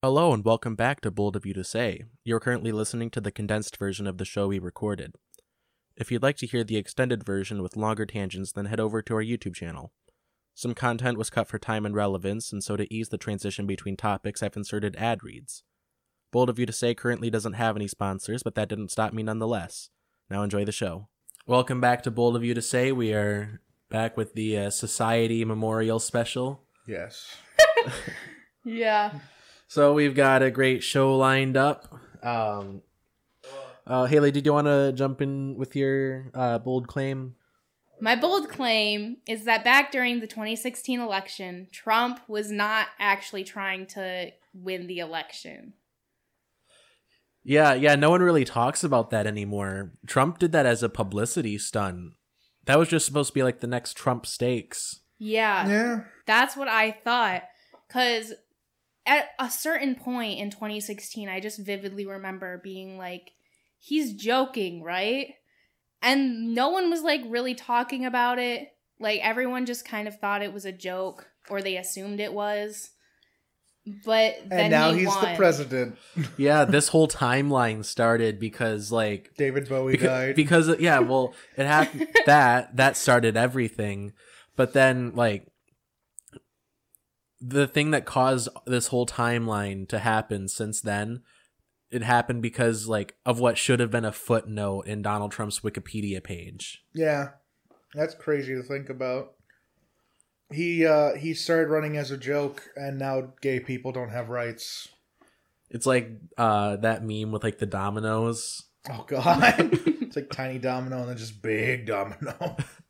Hello and welcome back to Bold of You to Say. You're currently listening to the condensed version of the show we recorded. If you'd like to hear the extended version with longer tangents, then head over to our YouTube channel. Some content was cut for time and relevance, and so to ease the transition between topics, I've inserted ad reads. Bold of You to Say currently doesn't have any sponsors, but that didn't stop me nonetheless. Now enjoy the show. Welcome back to Bold of You to Say. We are back with the uh, Society Memorial Special. Yes. Yeah. So we've got a great show lined up. Um, uh, Haley, did you want to jump in with your uh, bold claim? My bold claim is that back during the 2016 election, Trump was not actually trying to win the election. Yeah, yeah. No one really talks about that anymore. Trump did that as a publicity stunt. That was just supposed to be like the next Trump Steaks. Yeah. Yeah. That's what I thought. Because at a certain point in 2016, I just vividly remember being like, he's joking, right? And no one was like really talking about it. Like everyone just kind of thought it was a joke or they assumed it was. But then And now he he's the president. Yeah, this whole timeline started because like David Bowie because, died. because yeah, well, it happened that that started everything, but then like the thing that caused this whole timeline to happen since then it happened because like of what should have been a footnote in Donald Trump's Wikipedia page. yeah. That's crazy to think about. He uh he started running as a joke and now gay people don't have rights. It's like uh that meme with like the dominoes. Oh god. it's like tiny domino and then just big domino.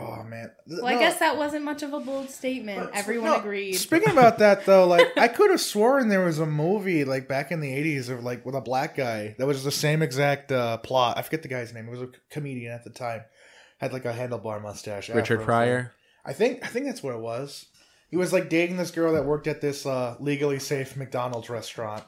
oh man. Well, I guess that wasn't much of a bold statement. But- Everyone no, agreed. Speaking about that though, like I could have sworn there was a movie like back in the eighties of like with a black guy that was the same exact uh, plot. I forget the guy's name. It was a comedian at the time. Had like a handlebar mustache. Richard afro Pryor. I think I think that's what it was. He was like dating this girl that worked at this uh, legally safe McDonald's restaurant.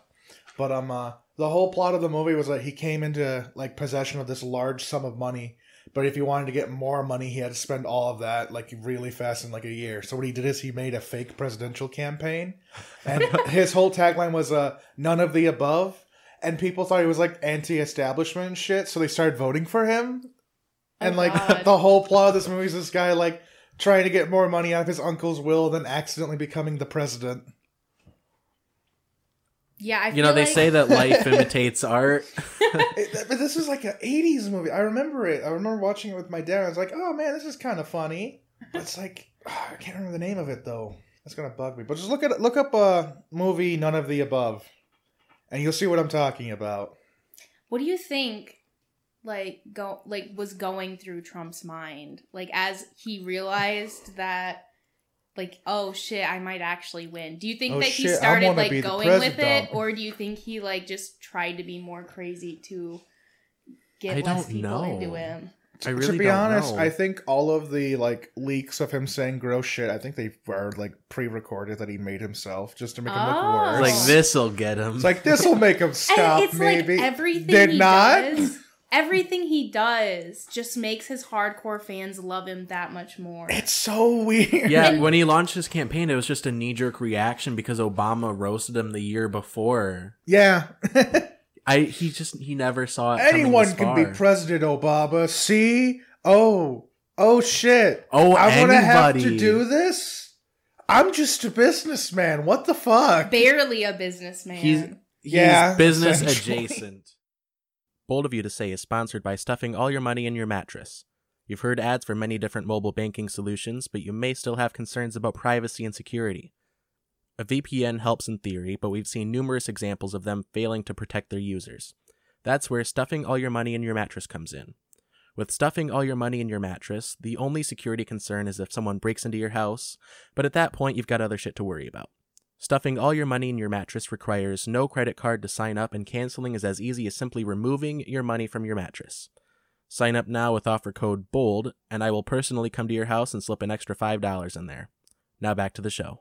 But um uh, the whole plot of the movie was that he came into like possession of this large sum of money. But if he wanted to get more money, he had to spend all of that like really fast in like a year. So what he did is he made a fake presidential campaign, and his whole tagline was uh, "None of the above." And people thought he was like anti-establishment shit, so they started voting for him. And Oh, like God. the whole plot of this movie is this guy like trying to get more money out of his uncle's will, than accidentally becoming the president. yeah, I You know, feel they like- say that life imitates art. It- but this was like an '80s movie. I remember it. I remember watching it with my dad. I was like, "Oh man, this is kind of funny." But it's like I can't remember the name of it though. That's gonna bug me. But just look at look up a movie, none of the above, and you'll see what I'm talking about. What do you think like go like was going through Trump's mind? Like as he realized that like oh shit, I might actually win. Do you think Oh, that he shit, I started like going with it or do you think he like just tried to be more crazy to get I less don't people know. into him? I really to be don't honest, know. I think all of the like leaks of him saying gross shit, I think they were like pre-recorded that he made himself just to make him look Oh. worse. like this'll get him. It's like this will make him stop. and it's maybe like everything did he not. does. Everything he does just makes his hardcore fans love him that much more. It's so weird. yeah, when he launched his campaign, it was just a knee jerk reaction because Obama roasted him the year before. yeah. I he just he never saw it. Anyone this can be. President Obama. See? Oh. Oh shit. Oh, I want to have to do this? I'm just a businessman. What the fuck? Barely a businessman. He's he's Yeah, business adjacent. Bold of You to Say is sponsored by stuffing all your money in your mattress. You've heard ads for many different mobile banking solutions, but you may still have concerns about privacy and security. A VPN helps in theory, but we've seen numerous examples of them failing to protect their users. That's where stuffing all your money in your mattress comes in. With stuffing all your money in your mattress, the only security concern is if someone breaks into your house, but at that point you've got other shit to worry about. Stuffing all your money in your mattress requires no credit card to sign up, and canceling is as easy as simply removing your money from your mattress. Sign up now with offer code BOLD, and I will personally come to your house and slip an extra $5 in there. Now back to the show.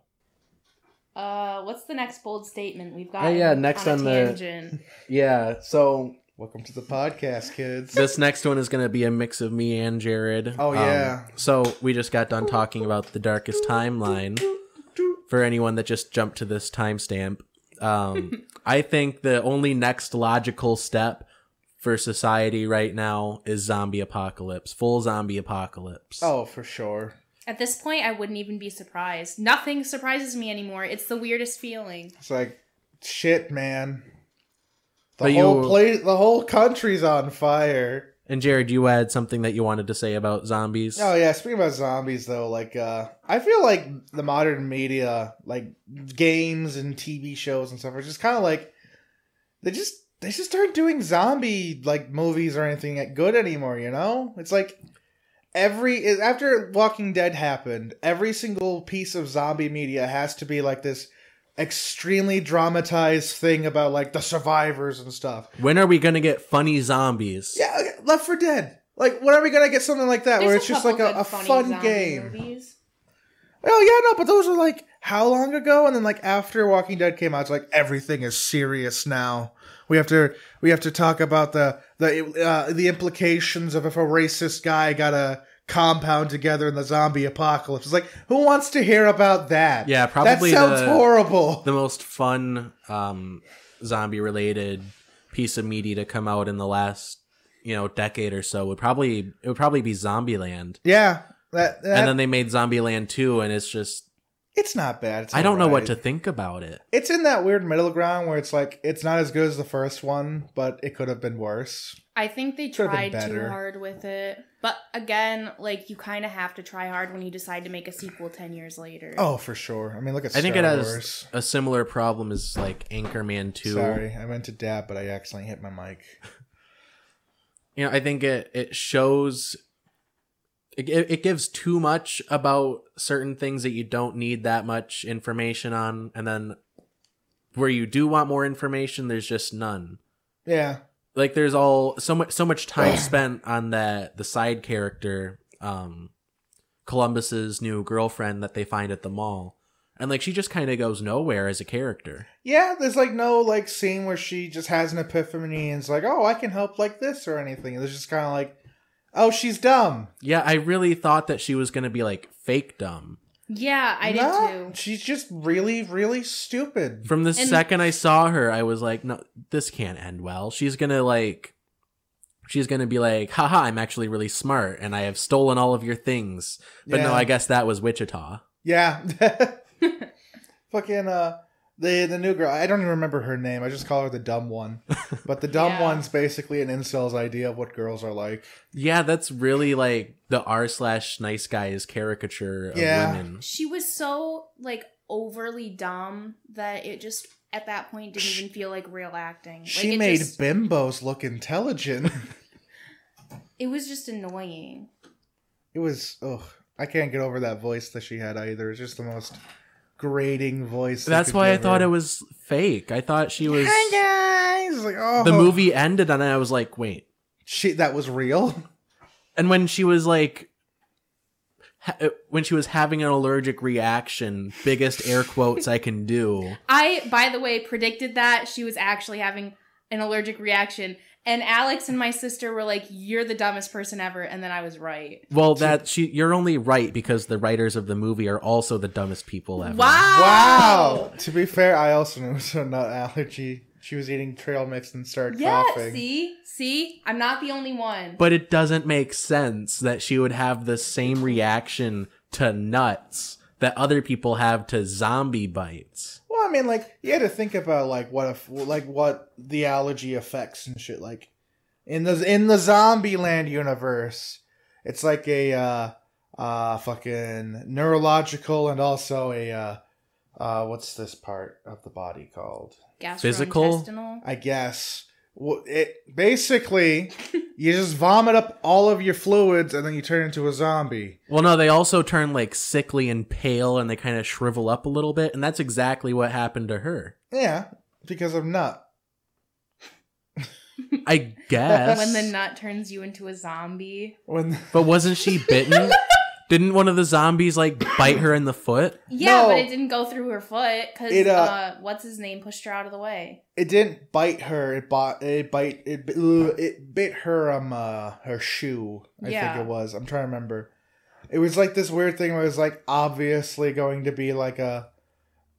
Uh, what's the next bold statement we've got? Oh, yeah, next a on the- tangent. Yeah, so Welcome to the podcast, kids. this next one is going to be a mix of me and Jared. Oh, Um, yeah. so we just got done talking about the darkest timeline. For anyone that just jumped to this timestamp. Um, I think the only next logical step for society right now is zombie apocalypse, full zombie apocalypse. Oh, for sure. At this point, I wouldn't even be surprised. Nothing surprises me anymore. It's the weirdest feeling. It's like shit, man. The But whole you- place, the whole country's on fire. And Jared, you had something that you wanted to say about zombies? Oh yeah, speaking about zombies though, like uh I feel like the modern media, like games and TV shows and stuff, are just kind of like they just they just aren't doing zombie like movies or anything good anymore. You know, it's like every after Walking Dead happened, every single piece of zombie media has to be like this extremely dramatized thing about like the survivors and stuff. When are we gonna get funny zombies? Yeah, okay, Left 4 Dead. Like, when are we gonna get something like that where it's just like a, a fun game? movies. Oh yeah, no, but those are like how long ago? And then like after Walking Dead came out, it's like everything is serious now. We have to we have to talk about the the uh, the implications of if a racist guy got a compound together in the zombie apocalypse. It's like who wants to hear about that? Yeah, probably that sounds the- horrible. the most fun um, zombie related piece of media to come out in the last you know decade or so would probably it would probably be Zombieland. yeah, that, that and then they made Zombieland 2 and it's just it's not bad. It's I don't know what to think about it. It's in that weird middle ground where it's like it's not as good as the first one, but it could have been worse. I think they Could've been tried too better. hard with it. But again, like you kind of have to try hard when you decide to make a sequel 10 years later. Oh, for sure. I mean, look at I Star think it has Wars. a similar problem as like Anchorman 2. Sorry, I meant to dab, but I accidentally hit my mic. You know, I think it it shows it, it it gives too much about certain things that you don't need that much information on and then where you do want more information there's just none. Yeah, like there's all so much so much time spent on that the side character um columbus's new girlfriend that they find at the mall and like she just kind of goes nowhere as a character yeah. There's like no like scene where she just has an epiphany and it's like, oh, I can help like this or anything. It's just kind of like, oh, she's dumb. yeah i really thought that she was gonna be like fake dumb Yeah, I did too. She's just really, really stupid. from the And- second i saw her i was like no this can't end well she's gonna like she's gonna be like haha i'm actually really smart and i have stolen all of your things but no Yeah. i guess that was wichita Yeah. Fucking uh the the new girl. I don't even remember her name. I just call her the dumb one. But the dumb Yeah. one's basically an incel's idea of what girls are like. Yeah, that's really like the r slash nice guys caricature of Yeah. women. She was so like overly dumb that it just at that point didn't even feel like real acting. Like, She it made just- bimbos look intelligent. it was just annoying. it was ugh. I can't get over that voice that she had either. It's just the most grating voice. That's could why I give thought it was fake. I thought she was. Hi guys. Like oh, The movie ended, and I was like, wait. She that was real. And when she was like, ha- uh, when she was having an allergic reaction, biggest air quotes I can do. I, by the way, predicted that she was actually having an allergic reaction. And Alex and my sister were like, You're the dumbest person ever. And then I was right. Well, that she, you're only right because the writers of the movie are also the dumbest people ever. Wow. Wow. To be fair, I also knew it was a nut allergy. She was eating trail mix and started Yeah, coughing. see? See? I'm not the only one. But it doesn't make sense that she would have the same reaction to nuts that other people have to zombie bites. Well, I mean, like you had to think about like what if like what the allergy affects and shit. Like in the in the Zombieland universe, it's like a uh, uh, fucking neurological and also a uh, uh, what's this part of the body called? Physical? Gastrointestinal? I guess. Well, it basically you just vomit up all of your fluids and then you turn into a zombie. Well, no, they also turn like sickly and pale and they kind of shrivel up a little bit, and that's exactly what happened to her. Yeah, because of nut. I guess. When the nut turns you into a zombie. When but wasn't she bitten? Didn't one of the zombies like bite her in the foot? Yeah, No. but it didn't go through her foot because It, uh, uh, what's his name pushed her out of the way. it didn't bite her. It bought it bite it bi- ugh, it bit her um uh her shoe. I Yeah. think it was. I'm trying to remember. It was like this weird thing where it was like obviously going to be like a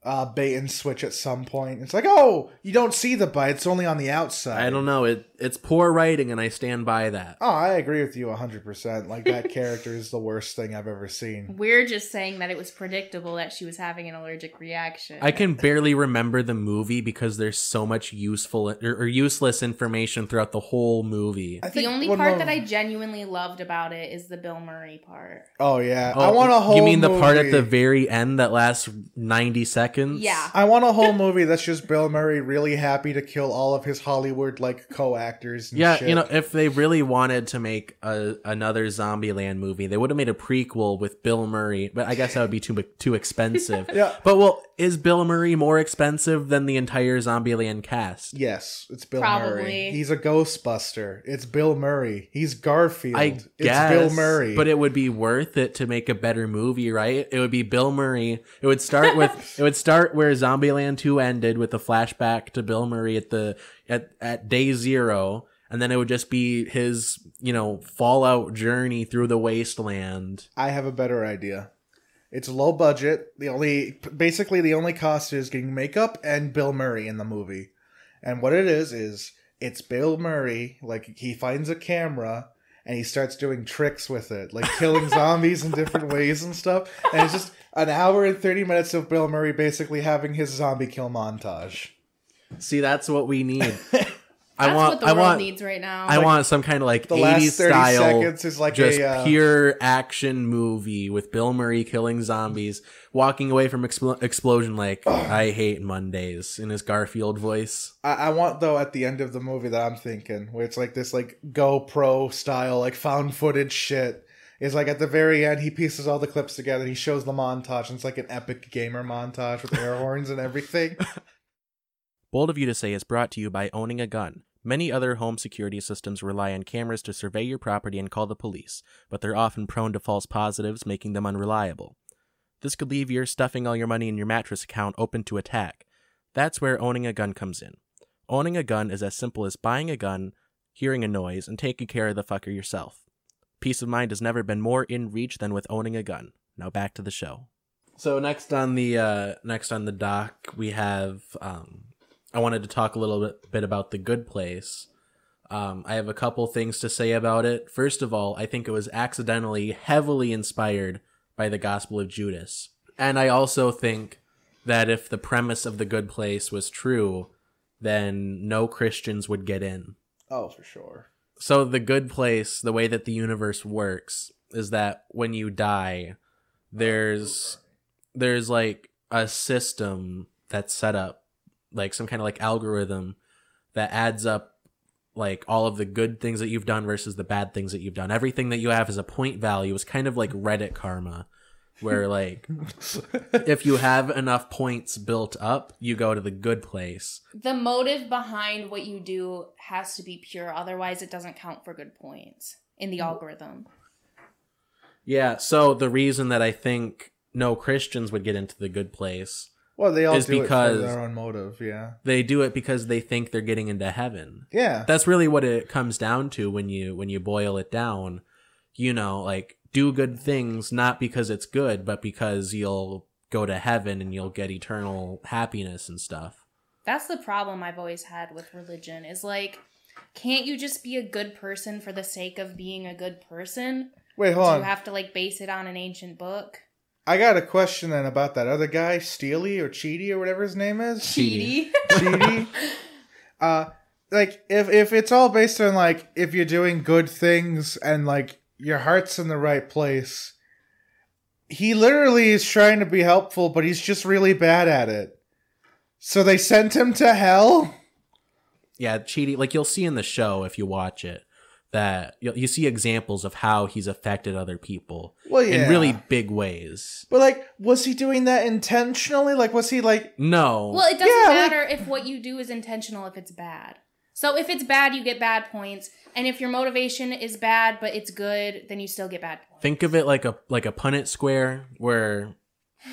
uh, bait and switch at some point. It's like, oh, you don't see the bite; it's only on the outside. I don't know. It it's poor writing, and I stand by that. Oh, I agree with you hundred percent. Like that character is the worst thing I've ever seen. We're just saying that it was predictable that she was having an allergic reaction. I can barely remember the movie because there's so much useful or, or useless information throughout the whole movie. I the only part of- that I genuinely loved about it is the Bill Murray part. Oh yeah, Oh, I want a whole. You mean the part at the very end that lasts ninety seconds? Yeah. I want a whole movie that's just Bill Murray really happy to kill all of his Hollywood like co-actors. Yeah, shit. you know, if they really wanted to make a, another Zombieland movie, they would have made a prequel with Bill Murray, but I guess that would be too too expensive. Yeah. But well, is Bill Murray more expensive than the entire Zombieland cast? Yes, it's Bill Probably. Murray. He's a Ghostbuster. It's Bill Murray. He's Garfield. I it's guess, Bill Murray. but it would be worth it to make a better movie, right? It would be Bill Murray. It would start with it would start where Zombieland Two ended with a flashback to Bill Murray at the at at day zero, and then it would just be his you know fallout journey through the wasteland. I have a better idea. It's low budget. The only basically the only cost is getting makeup and Bill Murray in the movie. And what it is is it's Bill Murray like he finds a camera and he starts doing tricks with it, like killing zombies in different ways and stuff. And it's just an hour and 30 minutes of Bill Murray basically having his zombie kill montage. See, that's what we need. I want. what the I world want. needs right now. I want some kind of like The 80s last 30 style, seconds is like just a uh, pure action movie with Bill Murray killing zombies, walking away from expl- explosion like I hate Mondays in his Garfield voice. I, I want though at the end of the movie that I'm thinking, where it's like this like GoPro style like found footage shit. Is like at the very end he pieces all the clips together. He shows the montage, and it's like an epic gamer montage with air horns and everything. Bold of You to Say is brought to you by owning a gun. Many other home security systems rely on cameras to survey your property and call the police, but they're often prone to false positives, making them unreliable. This could leave your stuffing all your money in your mattress account open to attack. That's where owning a gun comes in. Owning a gun is as simple as buying a gun, hearing a noise, and taking care of the fucker yourself. Peace of mind has never been more in reach than with owning a gun. Now back to the show. So next on the uh, next on the dock, we have um, I wanted to talk a little bit, bit about the good place. Um, I have a couple things to say about it. First of all, I think it was accidentally heavily inspired by the Gospel of Judas. And I also think that if the premise of the good place was true, then no Christians would get in. oh, for sure. So the good place, the way that the universe works is that when you die, there's there's like a system that's set up like some kind of like algorithm that adds up like all of the good things that you've done versus the bad things that you've done. Everything that you have is a point value. It's kind of like Reddit karma where like if you have enough points built up, you go to the good place. the motive behind what you do has to be pure, otherwise it doesn't count for good points in the algorithm. Yeah, so the reason that I think no Christians would get into the good place, Well, they all Is do because- it for their own motive. Yeah. they do it because they think they're getting into heaven. Yeah. That's really what it comes down to when you when you boil it down. You know, like do good things not because it's good, but because you'll go to heaven and you'll get eternal happiness and stuff. That's the problem I've always had with religion is like, can't you just be a good person for the sake of being a good person? Wait, hold Do hold you have to like base it on an ancient book? I got a question then about that other guy, Steely or Chidi or whatever his name is. Chidi. Chidi. uh, like if if it's all based on like if you're doing good things and like your heart's in the right place, he literally is trying to be helpful, but he's just really bad at it. So they sent him to hell. Yeah, cheating. Like you'll see in the show if you watch it that you you see examples of how he's affected other people Well, yeah. in really big ways. But like, was he doing that intentionally? Like, was he like? No. Well, it doesn't Yeah, like- matter if what you do is intentional if it's bad. So if it's bad, you get bad points, and if your motivation is bad but it's good, then you still get bad points. think of it like a like a Punnett square where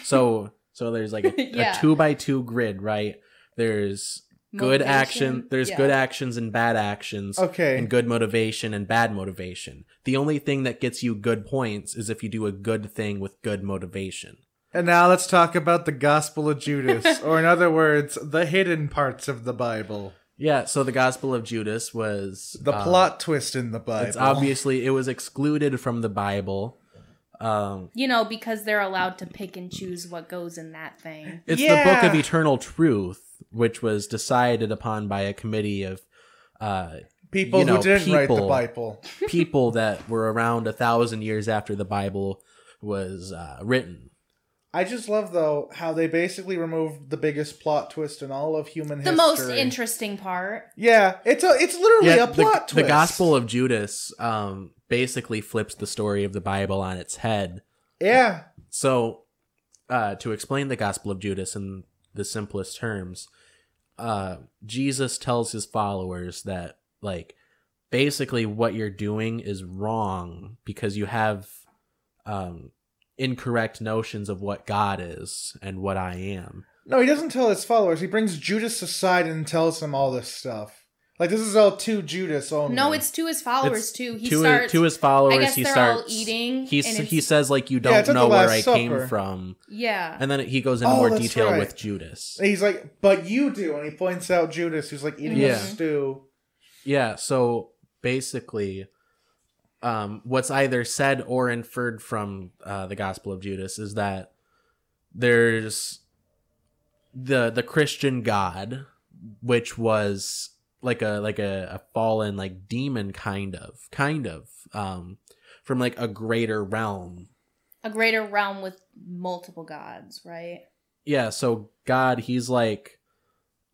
so so there's like a, Yeah. a two by two grid right there's good action there's yeah. good actions and bad actions Okay. and good motivation and bad motivation the only thing that gets you good points is if you do a good thing with good motivation And now let's talk about the Gospel of Judas, or in other words, the hidden parts of the Bible. Yeah, so the Gospel of Judas was The uh, plot twist in the Bible. It's obviously it was excluded from the Bible. Um, You know, because they're allowed to pick and choose what goes in that thing. it's the Book of Eternal Truth, which was decided upon by a committee of uh, people you know, who didn't write the Bible. people that were around a thousand years after the Bible was uh, written. I just love though how they basically removed the biggest plot twist in all of human The history. The most interesting part. Yeah, it's a it's literally a plot the twist. The Gospel of Judas um, basically flips the story of the Bible on its head. Yeah, So, uh, to explain the Gospel of Judas in the simplest terms, uh, Jesus tells his followers that, like, basically what you're doing is wrong because you have um, incorrect notions of what God is and what I am. no, he doesn't tell his followers. He brings Judas aside and tells him all this stuff. Like this is all to Judas only. No, it's to his followers It's too. He to, starts. to his followers, I guess he they're starts all eating. He's, and it's- he says like you don't it's at the know where Last I came from, yeah. and then he goes into Oh, more detail right. with Judas. he's like, but you do, and he points out Judas, who's like eating Yeah. a stew. Yeah, so basically, um, what's either said or inferred from uh, the Gospel of Judas is that there's the the Christian God, which was like a like a, a fallen like demon kind of kind of um, from like a greater realm. a greater realm with multiple gods, right? Yeah, so God, he's like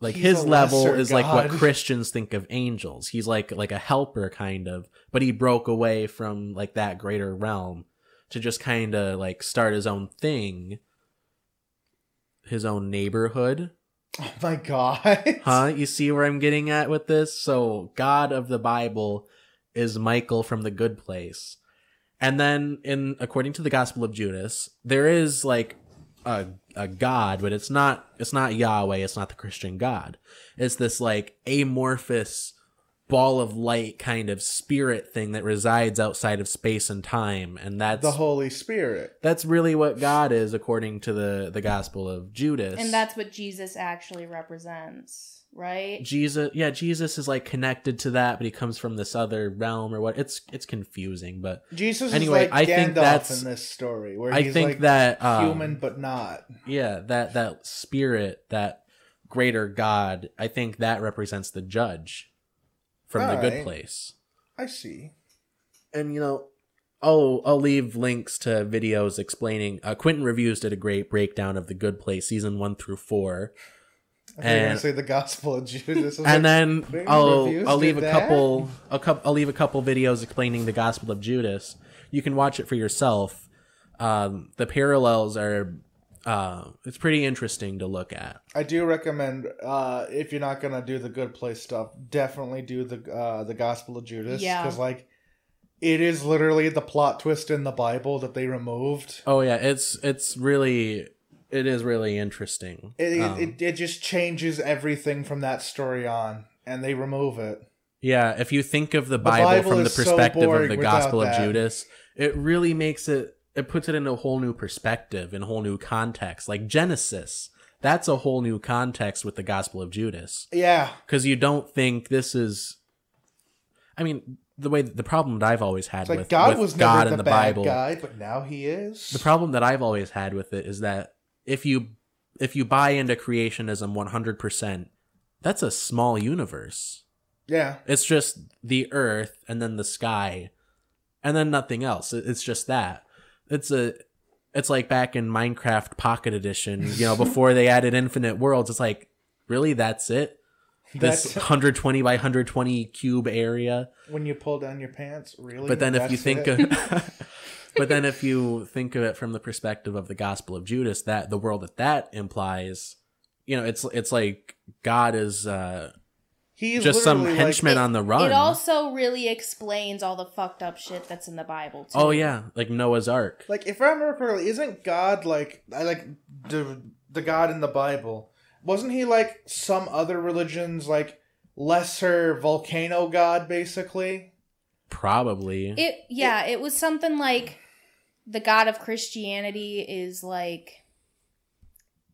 like He's his level lesser is like what Christians think of angels. He's like like a helper kind of, but he broke away from like that greater realm to just kind of like start his own thing. His own neighborhood. Oh my god! Huh? You see where I'm getting at with this? So, God of the Bible is Michael from the good place. And then in according to the Gospel of Judas, there is like a a god, but it's not it's not Yahweh, it's not the Christian God. It's this like amorphous ball of light kind of spirit thing that resides outside of space and time, and that's the Holy Spirit. that's really what God is according to the the Gospel of Judas. And that's what Jesus actually represents, right? Jesus, yeah, Jesus is like connected to that, but he comes from this other realm or what? It's it's confusing, but Jesus Anyway, is like I Gandalf think that's- in this story, where I he's think like that um, human but not. yeah, that that spirit, that greater God, I think that represents the judge from the good Alright. place. I see. And you know, I'll I'll leave links to videos explaining. Uh, Quinton reviews did a great breakdown of the good place, season one through four. I think you're gonna And- say the Gospel of Judas. And like, then I'll I'll leave a that? couple a couple I'll leave a couple videos explaining the Gospel of Judas. You can watch it for yourself. Um, the parallels are uh, it's pretty interesting to look at. I do recommend uh, if you're not gonna do the Good Place stuff, definitely do the uh, the Gospel of Judas. Yeah. because like it is literally the plot twist in the Bible that they removed. Oh yeah, it's it's really it is really interesting. It, Um, it, it just changes everything from that story on, and they remove it. yeah, if you think of the Bible, Bible from the is so perspective of the Gospel of that. Judas, it really makes it it puts it in a whole new perspective, in a whole new context. Like Genesis, that's a whole new context with the Gospel of Judas. Yeah, because you don't think this is i mean the way the problem that i've always had like with, God with was god never in the, the bible guy, but now he is. the problem that i've always had with it is that if you if you buy into creationism 100% that's a small universe yeah, it's just the earth and then the sky and then nothing else it's just that it's a it's like back in minecraft pocket edition you know before they added infinite worlds it's like really that's it this That's- 120 by 120 cube area when you pull down your pants, really. but then if you think it? of but then if you think of it from the perspective of the gospel of judas that the world that that implies you know it's it's like god is uh he's just some literally like- henchman on the run It also really explains all the fucked up shit that's in the Bible too. oh yeah like noah's ark Like if I remember correctly, isn't God like I like the the God in the Bible? Wasn't he like some other religions like lesser volcano god basically? probably It yeah, it was something like the God of Christianity is like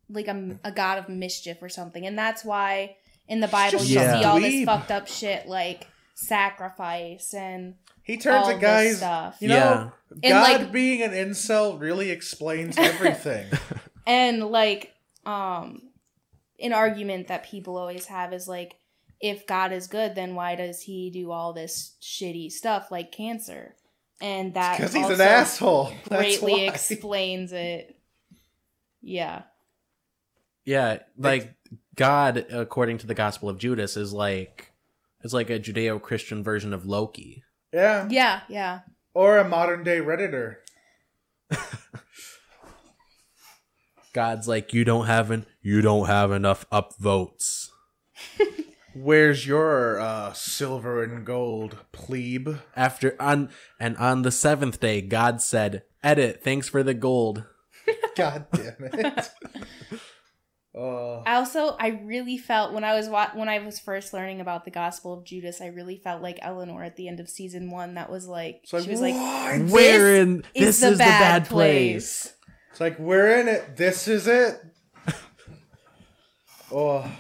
like a, a god of mischief or something, and that's why in the Bible just you some see all this fucked up shit like sacrifice and He turns all a this guy's. stuff. You know, Yeah. And, God like- being an incel really explains everything. and like um an argument that people always have is like if god is good then why does he do all this shitty stuff like cancer and that Because he's an asshole. That's greatly why. explains it yeah Yeah, like God, according to the Gospel of Judas, is like is like a Judeo-Christian version of Loki. yeah. yeah yeah Or a modern day Redditor. God's like, you don't have an, you don't have enough upvotes. Where's your uh, silver and gold, plebe? After on and on the seventh day, God said, "Edit. Thanks for the gold." God damn it. Oh. i also i really felt when i was wa- when i was first learning about the gospel of judas i really felt like eleanor at the end of season one that was like It's like, she was like "What?" Where in is this is the bad place. It's like we're in it. This is it. oh,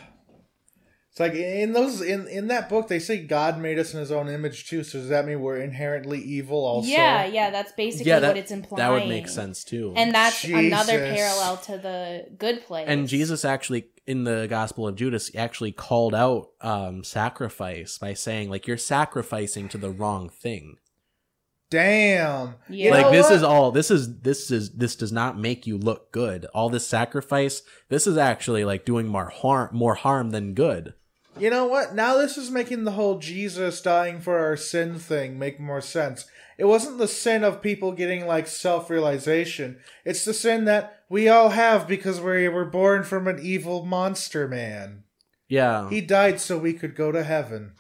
it's like in those in in that book they say God made us in His own image too. So does that mean we're inherently evil also? yeah yeah that's basically Yeah, that, what it's implying that would make sense too. And that's another parallel to the good place. And Jesus actually in the Gospel of Judas actually called out um, sacrifice by saying like you're sacrificing to the wrong thing. Damn. Yeah. Like this what? is all this is this is this does not make you look good. All this sacrifice, this is actually like doing more harm more harm than good. You know what? Now this is making the whole Jesus dying for our sin thing make more sense. It wasn't the sin of people getting like self realization. It's the sin that we all have because we were born from an evil monster man. Yeah. He died so we could go to heaven.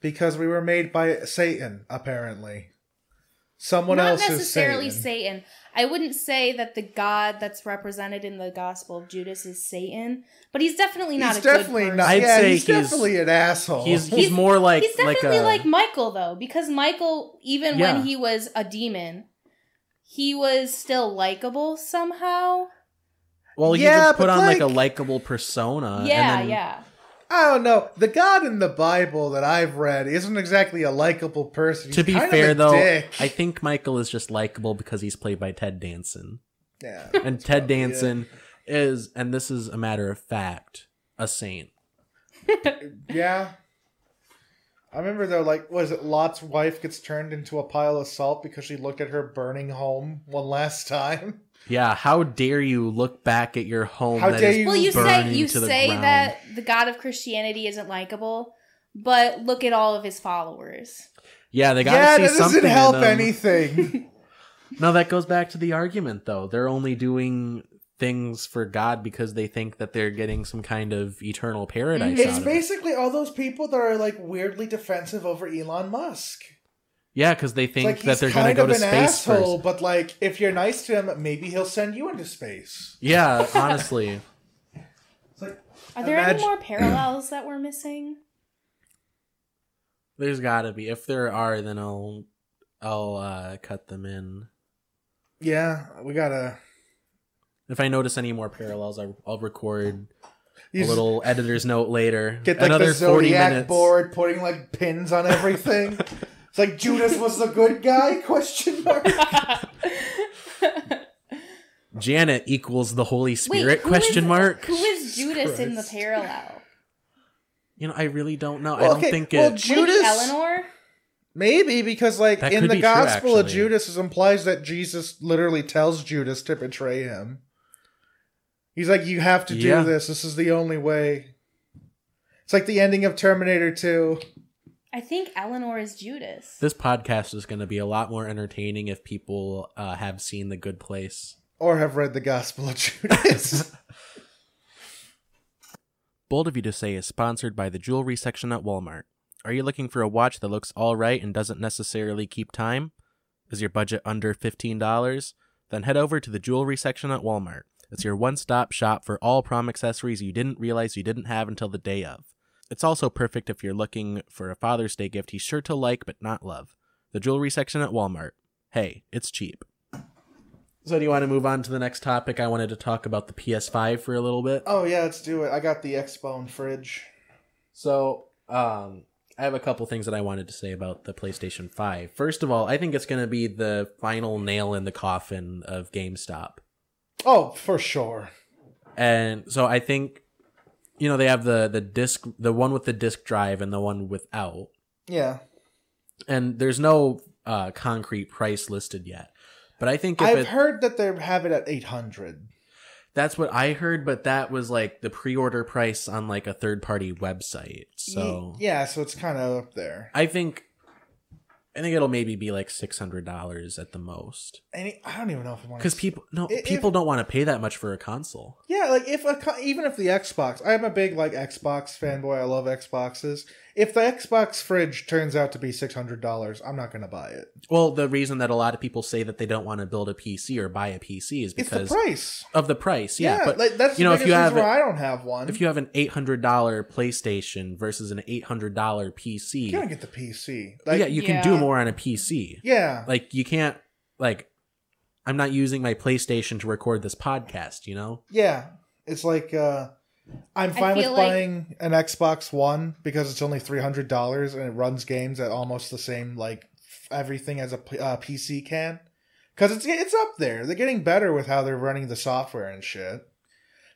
Because we were made by Satan, apparently. Someone not else necessarily is Satan. Satan. I wouldn't say that the God that's represented in the Gospel of Judas is Satan, but he's definitely not he's a definitely good person. not. I'd yeah, say he's, he's- definitely an asshole. He's, he's He's- more like He's like definitely a like, Michael though, because Michael, even Yeah. when he was a demon, he was still likable somehow. well, he Yeah, could put on like, a likable persona. yeah, and then, yeah. I don't know. The God in the Bible that I've read isn't exactly a likable person. To be fair though, dick. I think Michael is just likable because he's played by Ted Danson. yeah. And Ted. Danson is and this is a matter of fact, a saint. Yeah. I remember though, like, was it Lot's wife gets turned into a pile of salt because she looked at her burning home one last time? Yeah, how dare you look back at your home How that dare is you Well, you say you to the say ground. that the God of Christianity isn't likable, but look at all of his followers. Yeah, they gotta yeah, see that something doesn't help in 'em. anything. No, that goes back to the argument though. They're only doing things for God because they think that they're getting some kind of eternal paradise it's out of it. basically all those people that are like weirdly defensive over Elon Musk. Yeah, because they think like that they're going to go of to an space asshole, first. but like if you're nice to him, maybe he'll send you into space. Yeah, honestly. Like Are there any more parallels that we're missing? There's gotta be. If there are, then I'll I'll uh, cut them in. yeah, we gotta If I notice any more parallels, I, I'll record you a little editor's note later. get like Another the 40 zodiac minutes. board, putting like pins on everything. it's like Judas was the good guy? Question mark. Janet equals the Holy Spirit? who question is- mark. Who is Judas in the Christ. parallel? You know, I really don't know. I Well, don't okay, think well, it. Ju- Would Judas- Eleanor? Maybe because like That in could the be true, Gospel of actually. Judas, it implies that Jesus literally tells Judas to betray him. He's like, "You have to do Yeah. this. This is the only way." It's like the ending of Terminator Two. I think Eleanor is Judas. This podcast is going to be a lot more entertaining if people uh, have seen The Good Place. or have read the Gospel of Judas. Bold of You to Say is sponsored by the jewelry section at Walmart. Are you looking for a watch that looks alright and doesn't necessarily keep time? Is your budget under $15? Then head over to the jewelry section at Walmart. It's your one stop shop for all prom accessories you didn't realize you didn't have until the day of. It's also perfect if you're looking for a Father's Day gift he's sure to like but not love. The jewelry section at Walmart. Hey, it's cheap. So do you want to move on to the next topic? I wanted to talk about the PS5 for a little bit. Oh yeah, let's do it. I got the Xbone fridge. So, um, I have a couple things that I wanted to say about the PlayStation 5. First of all, I think it's going to be the final nail in the coffin of GameStop. Oh, for sure. And so I think you know they have the the disc the one with the disc drive and the one without. Yeah. And there's no uh concrete price listed yet. But I think if I've it, heard that they have it at 800. that's what I heard, but that was like the pre-order price on like a third-party website. So yeah, so it's kind of up there. I think I think it'll maybe be like six hundred dollars at the most. And I don't even know if I want Because people no If- people don't want to pay that much for a console. Yeah, like if a even if the Xbox, I'm a big like Xbox fanboy. I love Xboxes. If the Xbox fridge turns out to be six hundred dollars, I'm not gonna buy it. Well, the reason that a lot of people say that they don't want to build a PC or buy a PC is It's the because price. of the price. Yeah, but like that's you know, if you have reason why a- I don't have one. if you have an eight hundred dollar PlayStation versus an eight hundred dollar PC, you're gonna get the PC. Like yeah, you can do more on a PC. yeah, Like you can't like I'm not using my PlayStation to record this podcast, you know? yeah. It's like uh I'm fine with like- buying an Xbox One because it's only three hundred dollars and it runs games at almost the same like f- everything as a P- uh, PC can. Because it's it's up there. They're getting better with how they're running the software and shit.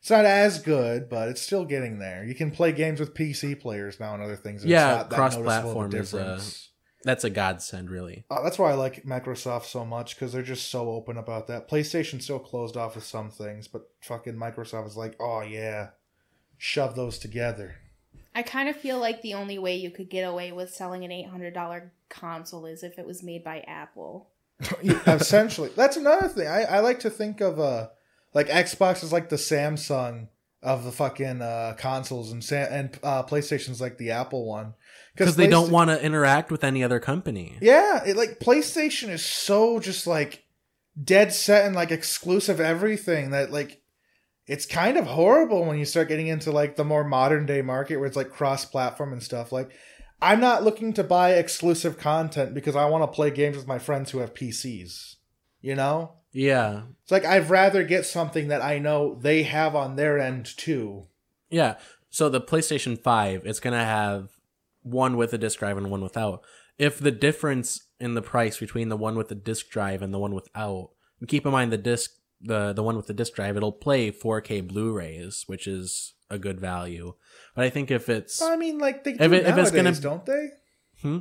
It's not as good, but it's still getting there. You can play games with PC players now and other things. and it's Yeah, not that noticeable of a cross-platform is, uh, difference. That's a godsend, really. Uh, that's why I like Microsoft so much because they're just so open about that. PlayStation's so closed off with some things, but fucking Microsoft is like, oh yeah, shove those together. I kind of feel like the only way you could get away with selling an $800 console is if it was made by Apple. Essentially, that's another thing. I, I like to think of uh like Xbox is like the Samsung of the fucking uh, consoles, and Sa- and uh, PlayStation's like the Apple one Because they don't want to interact with any other company. Yeah, it, like PlayStation is so just like dead set and like exclusive everything that like it's kind of horrible when you start getting into like the more modern day market where it's like cross platform and stuff. Like I'm not looking to buy exclusive content because I want to play games with my friends who have PCs. You know? Yeah. It's like I'd rather get something that I know they have on their end too. Yeah. So the PlayStation 5, it's going to have one with a disc drive and one without. If the difference in the price between the one with the disc drive and the one without, and keep in mind the disc the the one with the disc drive, it'll play 4K Blu-rays, which is a good value. But I think if it's I mean, like they If do it- if it's gonna- nowadays, don't they? Hmm?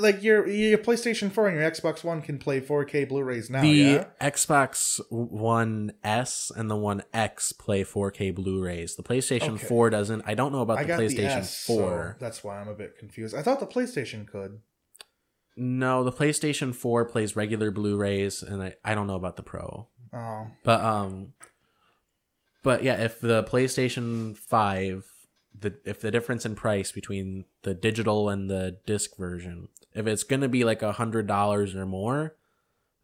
Like your your PlayStation 4 and your Xbox One can play 4K Blu-rays now. the yeah? Xbox One S and the One X play 4K Blu-rays. The PlayStation Okay. 4 doesn't. I don't know about I the PlayStation the S, so 4. that's why I'm a bit confused. I thought the PlayStation could. No, the PlayStation 4 plays regular Blu-rays and I, I don't know about the Pro. Oh, But um but yeah, if the PlayStation 5 the if the difference in price between the digital and the disc version, if it's going to be like a $100 or more,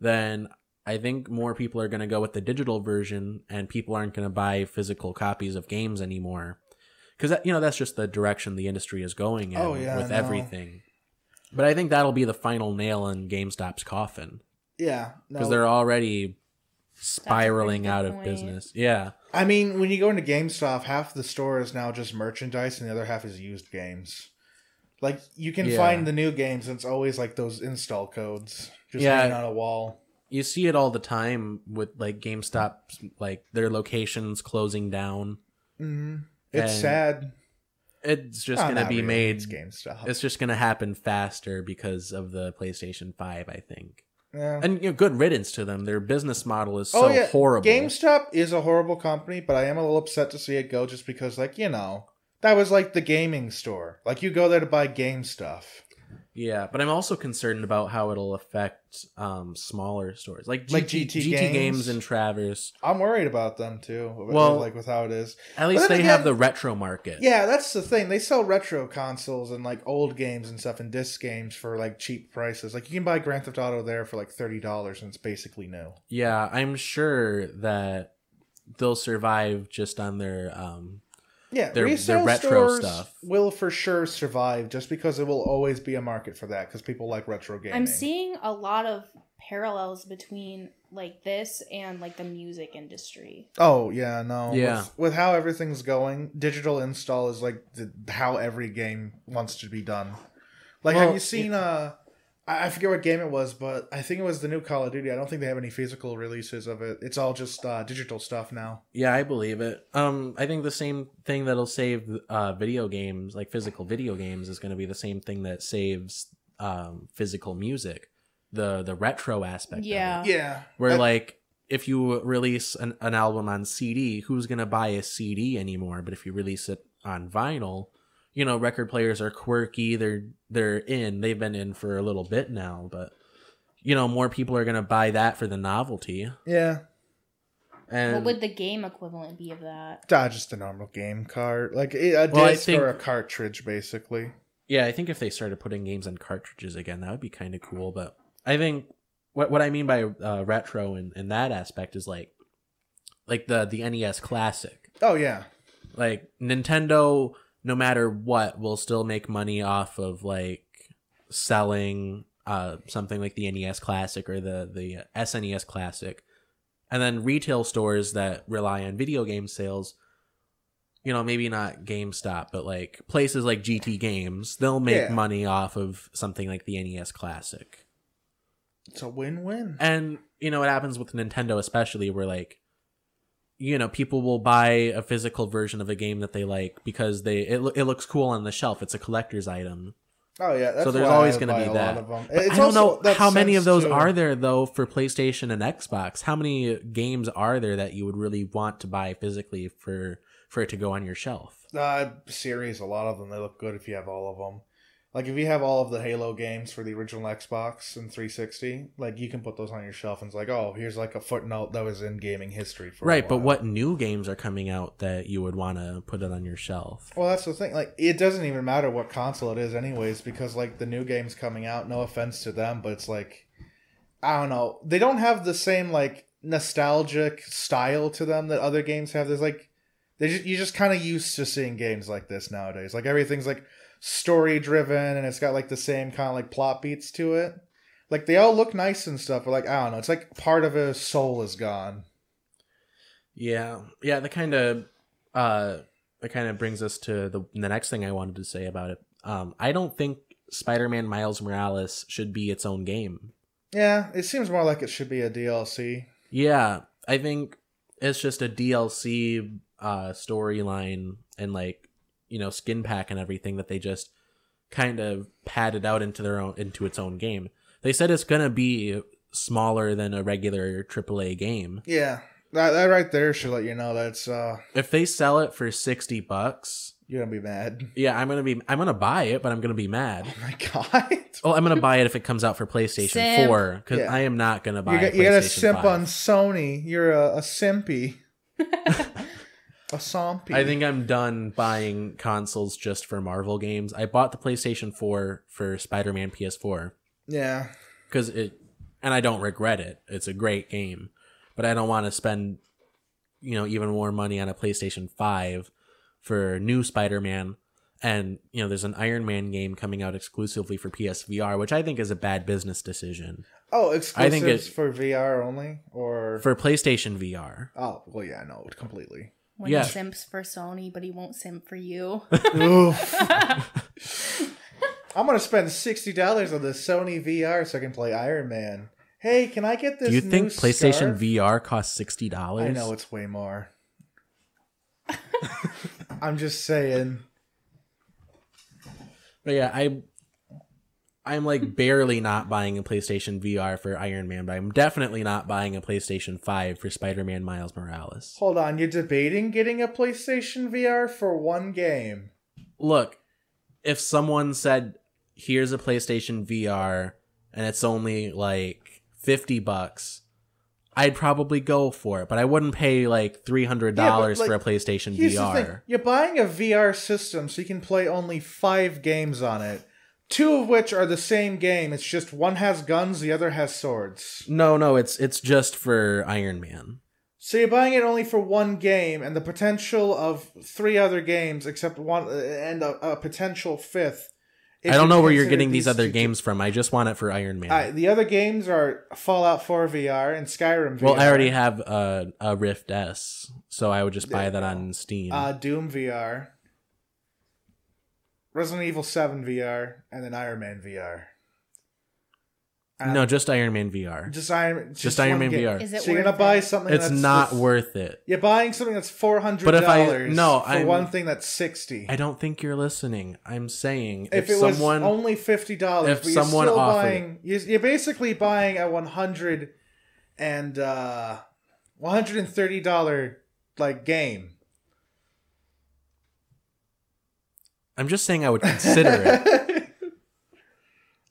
then I think more people are going to go with the digital version and people aren't going to buy physical copies of games anymore. Cuz you know that's just the direction the industry is going in Oh, yeah, with know. everything. But I think that'll be the final nail in GameStop's coffin yeah. because no. they're already spiraling out of point. business. Yeah, I mean, when you go into GameStop, half the store is now just merchandise, and the other half is used games. Like you can Yeah. find the new games, and it's always like those install codes just Yeah. hanging on a wall. you see it all the time with like GameStop, like their locations closing down. hmm It's sad. It's just Oh, gonna be really. made. It's GameStop. It's just gonna happen faster because of the PlayStation Five, I think. Yeah. And you know, good riddance to them. Their business model is oh, so oh yeah, horrible. GameStop is a horrible company, but I am a little upset to see it go just because, like, you know, that was like the gaming store. Like, you go there to buy game stuff. Yeah, but I'm also concerned about how it'll affect um, smaller stores like Like GT, GT Games? Games and Traverse. I'm worried about them too. Well- like with how it is. At least they have the retro market. Yeah, that's the thing. They sell retro consoles and like old games and stuff and disc games for like cheap prices. Like you can buy Grand Theft Auto there for like thirty dollars and it's basically new. Yeah, I'm sure that they'll survive just on their um Yeah, Their- resale their retro stores stuff. will for sure survive just because it will always be a market for that because people like retro gaming. I'm seeing a lot of parallels between like this and like the music industry. Oh yeah, no. Yeah. With, with how everything's going, digital install is like the, how every game wants to be done. Like, Well, have you seen? Uh, I I forget what game it was, but I think it was the new Call of Duty. I don't think they have any physical releases of it. It's all just uh, digital stuff now. Yeah, I believe it. Um, I think the same thing that'll save uh, video games, like physical video games, is going to be the same thing that saves um, physical music, the the retro aspect. Yeah. of it. Yeah. where That- like if you release an, an album on CD, who's going to buy a CD anymore? But if you release it on vinyl, you know, record players are quirky. They're they're in. They've been in for a little bit now, but you know, more people are going to buy that for the novelty. yeah. And what would the game equivalent be of that? Ah, just a normal game card, like a a Well, disc think- or a cartridge, basically. Yeah, I think if they started putting games on cartridges again, that would be kind of cool. But I think what what I mean by uh, retro in, in that aspect is like like the the NES Classic. Oh yeah. Like Nintendo, no matter what, will still make money off of like selling uh something like the NES Classic or the the SNES Classic, and then retail stores that rely on video game sales. You know, maybe not GameStop, but like places like GT Games, they'll make Yeah. money off of something like the NES Classic. It's a win-win. And you know what happens with Nintendo, especially where like, you know, people will buy a physical version of a game that they like because they it, it looks cool on the shelf. It's a collector's item. Oh yeah. That's so there's always going to be that. Lot of them. But It's I don't know how many of those too. are there though for PlayStation and Xbox. How many games are there that you would really want to buy physically for for it to go on your shelf? Uh, series, a lot of them they look good if you have all of them. Like if you have all of the Halo games for the original Xbox and 360, like you can put those on your shelf and it's like, oh, here's like a footnote that was in gaming history for a Right, but what new games are coming out that you would want to put it on your shelf? Well, that's the thing. Like, it doesn't even matter what console it is, anyways, because like the new games coming out. No offense to them, but it's like, I don't know. They don't have the same like nostalgic style to them that other games have. There's like, they just you're just kind of used to seeing games like this nowadays. Like everything's like story driven and it's got like the same kind of like plot beats to it. Like they all look nice and stuff, but like I don't know. It's like part of a soul is gone. Yeah, yeah. The kind of uh, that kind of brings us to the the next thing I wanted to say about it. Um, I don't think Spider-Man Miles Morales should be its own game. Yeah, it seems more like it should be a DLC. Yeah, I think it's just a DLC uh, storyline and like you know skin pack and everything that they just kind of padded out into their own into its own game. They said it's gonna be smaller than a regular AAA game. Yeah, that, that right there should let you know that's uh If they sell it for sixty bucks, you're gonna be mad. yeah, I'm gonna be I'm gonna buy it, but I'm gonna be mad. Oh my god, Oh, I'm gonna buy it if it comes out for PlayStation Simp. Four because Yeah. I am not gonna buy. you a got, you got a simp 5. on Sony. You're a, a simpy, a sompy. I think I'm done buying consoles just for Marvel games. I bought the PlayStation 4 for Spider-Man PS4 Yeah, because it, and I don't regret it. It's a great game, but I don't want to spend, you know, even more money on a PlayStation 5 for new Spider-Man. And you know, there's an Iron Man game coming out exclusively for PSVR, which I think is a bad business decision Oh, exclusives it- for VR only, or for PlayStation VR. oh, well, yeah, no, completely. When Yeah. he simps for Sony, but he won't simp for you. I'm gonna spend sixty dollars on the Sony VR so I can play Iron Man. Hey, can I get this? Do you new think PlayStation scarf? VR costs sixty dollars? I know it's way more. I'm just saying. But yeah, I I'm like barely not buying a PlayStation VR for Iron Man, but I'm definitely not buying a PlayStation 5 for Spider-Man Miles Morales. Hold on, you're debating getting a PlayStation VR for one game. Look, if someone said, "Here's a PlayStation VR and it's only like 50 bucks," I'd probably go for it, but I wouldn't pay like $300 Yeah, like, for a PlayStation Here's the thing: VR. you're buying a VR system so you can play only five games on it. Two of which are the same game. It's just one has guns, the other has swords. No, no, it's it's just for Iron Man. So you're buying it only for one game, and the potential of three other games, except one, uh, and a, a potential fifth, if I don't know where you're getting these other two- games from. I just want it for Iron Man. Uh, the other games are Fallout 4 VR and Skyrim VR. well, I already have a, a Rift S, so I would just buy that on Steam. uh, Doom VR, Resident Evil 7 VR, and then Iron Man VR. Um, no, just Iron Man VR. just Iron, Just Iron Man game. VR. Is it So you're worth gonna buy something. It's that's not that's- worth it. You're buying something that's four hundred. But if I- dollars no, for I'm- one thing that's sixty. I don't think you're listening. I'm saying if, if, it was someone only fifty dollars, if but you're someone still buying, you're, you're basically buying a one hundred and uh, one hundred and thirty dollar like game. I'm just saying I would consider it.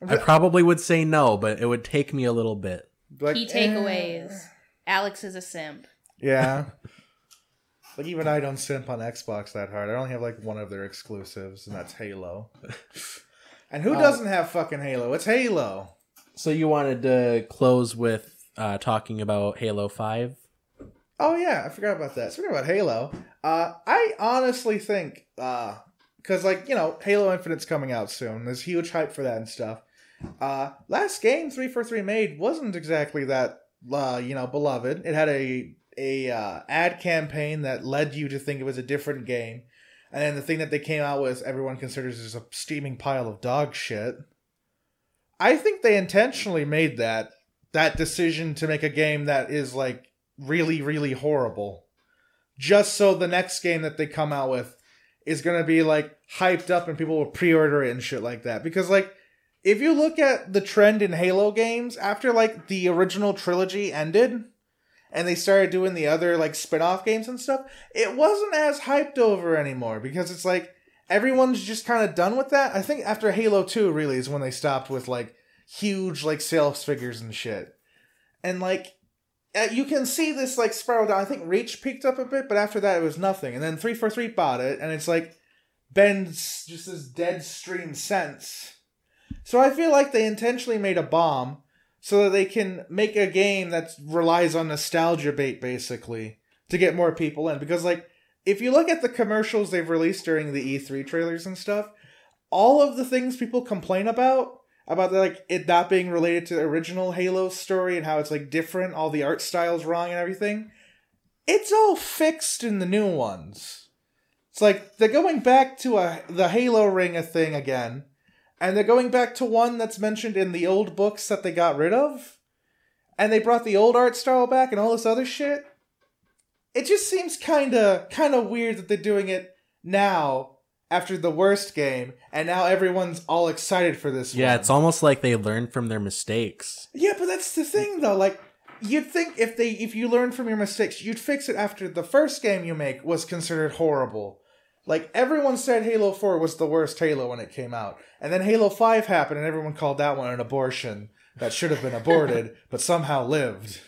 I probably would say no, but it would take me a little bit. Like, Key eh. takeaways. Alex is a simp. Yeah. like even I don't simp on Xbox that hard. I only have like one of their exclusives, and that's Halo. and who Uh, doesn't have fucking Halo? It's Halo. So you wanted to close with uh, talking about Halo Five? Oh yeah, I forgot about that. Speaking about Halo, uh, I honestly think because like you know Halo Infinite's coming out soon. There's huge hype for that and stuff. Uh, last game three four three made wasn't exactly that uh, you know beloved. It had a a uh, ad campaign that led you to think it was a different game, and then the thing that they came out with, everyone considers is a steaming pile of dog shit. I think they intentionally made that that decision to make a game that is like really really horrible just so the next game that they come out with is going to be like hyped up and people will pre-order it and shit like that. Because like if you look at the trend in Halo games after like the original trilogy ended and they started doing the other like spin-off games and stuff it wasn't as hyped over anymore. Because it's like everyone's just kind of done with that. I think after halo 2 really is when they stopped with like huge like sales figures and shit. And like uh, you can see this like spiral down. I think Reach peaked up a bit, but after that it was nothing. And then three four three bought it, and it's like been s- just this dead stream sense. So I feel like they intentionally made a bomb so that they can make a game that relies on nostalgia bait basically to get more people in. Because like if you look at the commercials they've released during the E3 trailers and stuff, all of the things people complain about about like it not being related to the original Halo story and how it's like different, all the art styles wrong and everything. It's all fixed in the new ones. It's like they're going back to a the Halo ring a thing again, and they're going back to one that's mentioned in the old books that they got rid of, and they brought the old art style back and all this other shit. It just seems kind of kind of weird that they're doing it now after the worst game, and now everyone's all excited for this. One. Yeah, one. it's almost like they learned from their mistakes. Yeah, but that's the thing though. Like you'd think if they if you learn from your mistakes, you'd fix it after the first game you make was considered horrible. Like everyone said Halo 4 was the worst Halo when it came out. And then Halo 5 happened and everyone called that one an abortion that should have been aborted but somehow lived.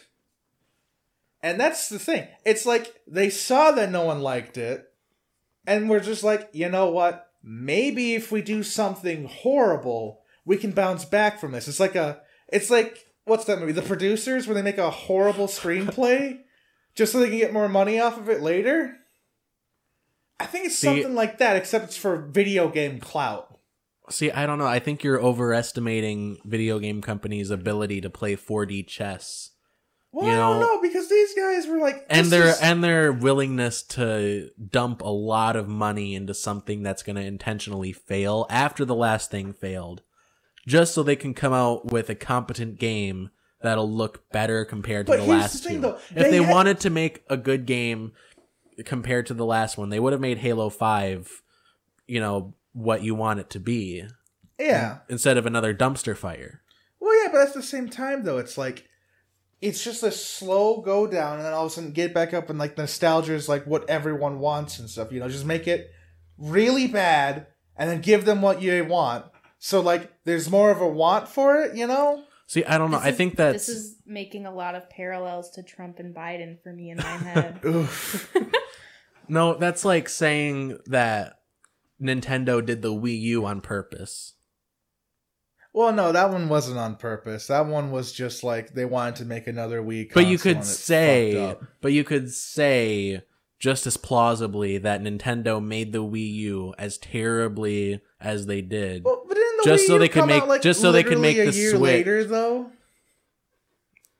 And that's the thing. It's like they saw that no one liked it and we're just like, "You know what? Maybe if we do something horrible, we can bounce back from this." It's like a it's like what's that movie? The producers where they make a horrible screenplay just so they can get more money off of it later. I think it's See- something like that, except it's for video game clout. See, I don't know. I think you're overestimating video game companies' ability to play 4D chess Well, You I don't know- because these guys were like, and their is- and their willingness to dump a lot of money into something that's going to intentionally fail after the last thing failed, just so they can come out with a competent game that'll look better compared to But the last the thing, two. though. if They they had- wanted to make a good game compared to the last one, they would have made Halo Five, you know, what you want it to be yeah. instead of another dumpster fire. Well, yeah, but at the same time, though, it's like it's just a slow go down, and then all of a sudden get back up, and like nostalgia is like what everyone wants and stuff. You know, just make it really bad, and then give them what you want. So like, there's more of a want for it. You know? See, I don't know. This I is- think that this is making a lot of parallels to Trump and Biden for me in my head. No, that's like saying that Nintendo did the Wii U on purpose. Well, no, that one wasn't on purpose. That one was just like they wanted to make another Wii. But you could say, but you could say just as plausibly that Nintendo made the Wii U as terribly as they did. Well, but didn't the Just Wii so U they could make- like, just so they could make a the year Switch. later though?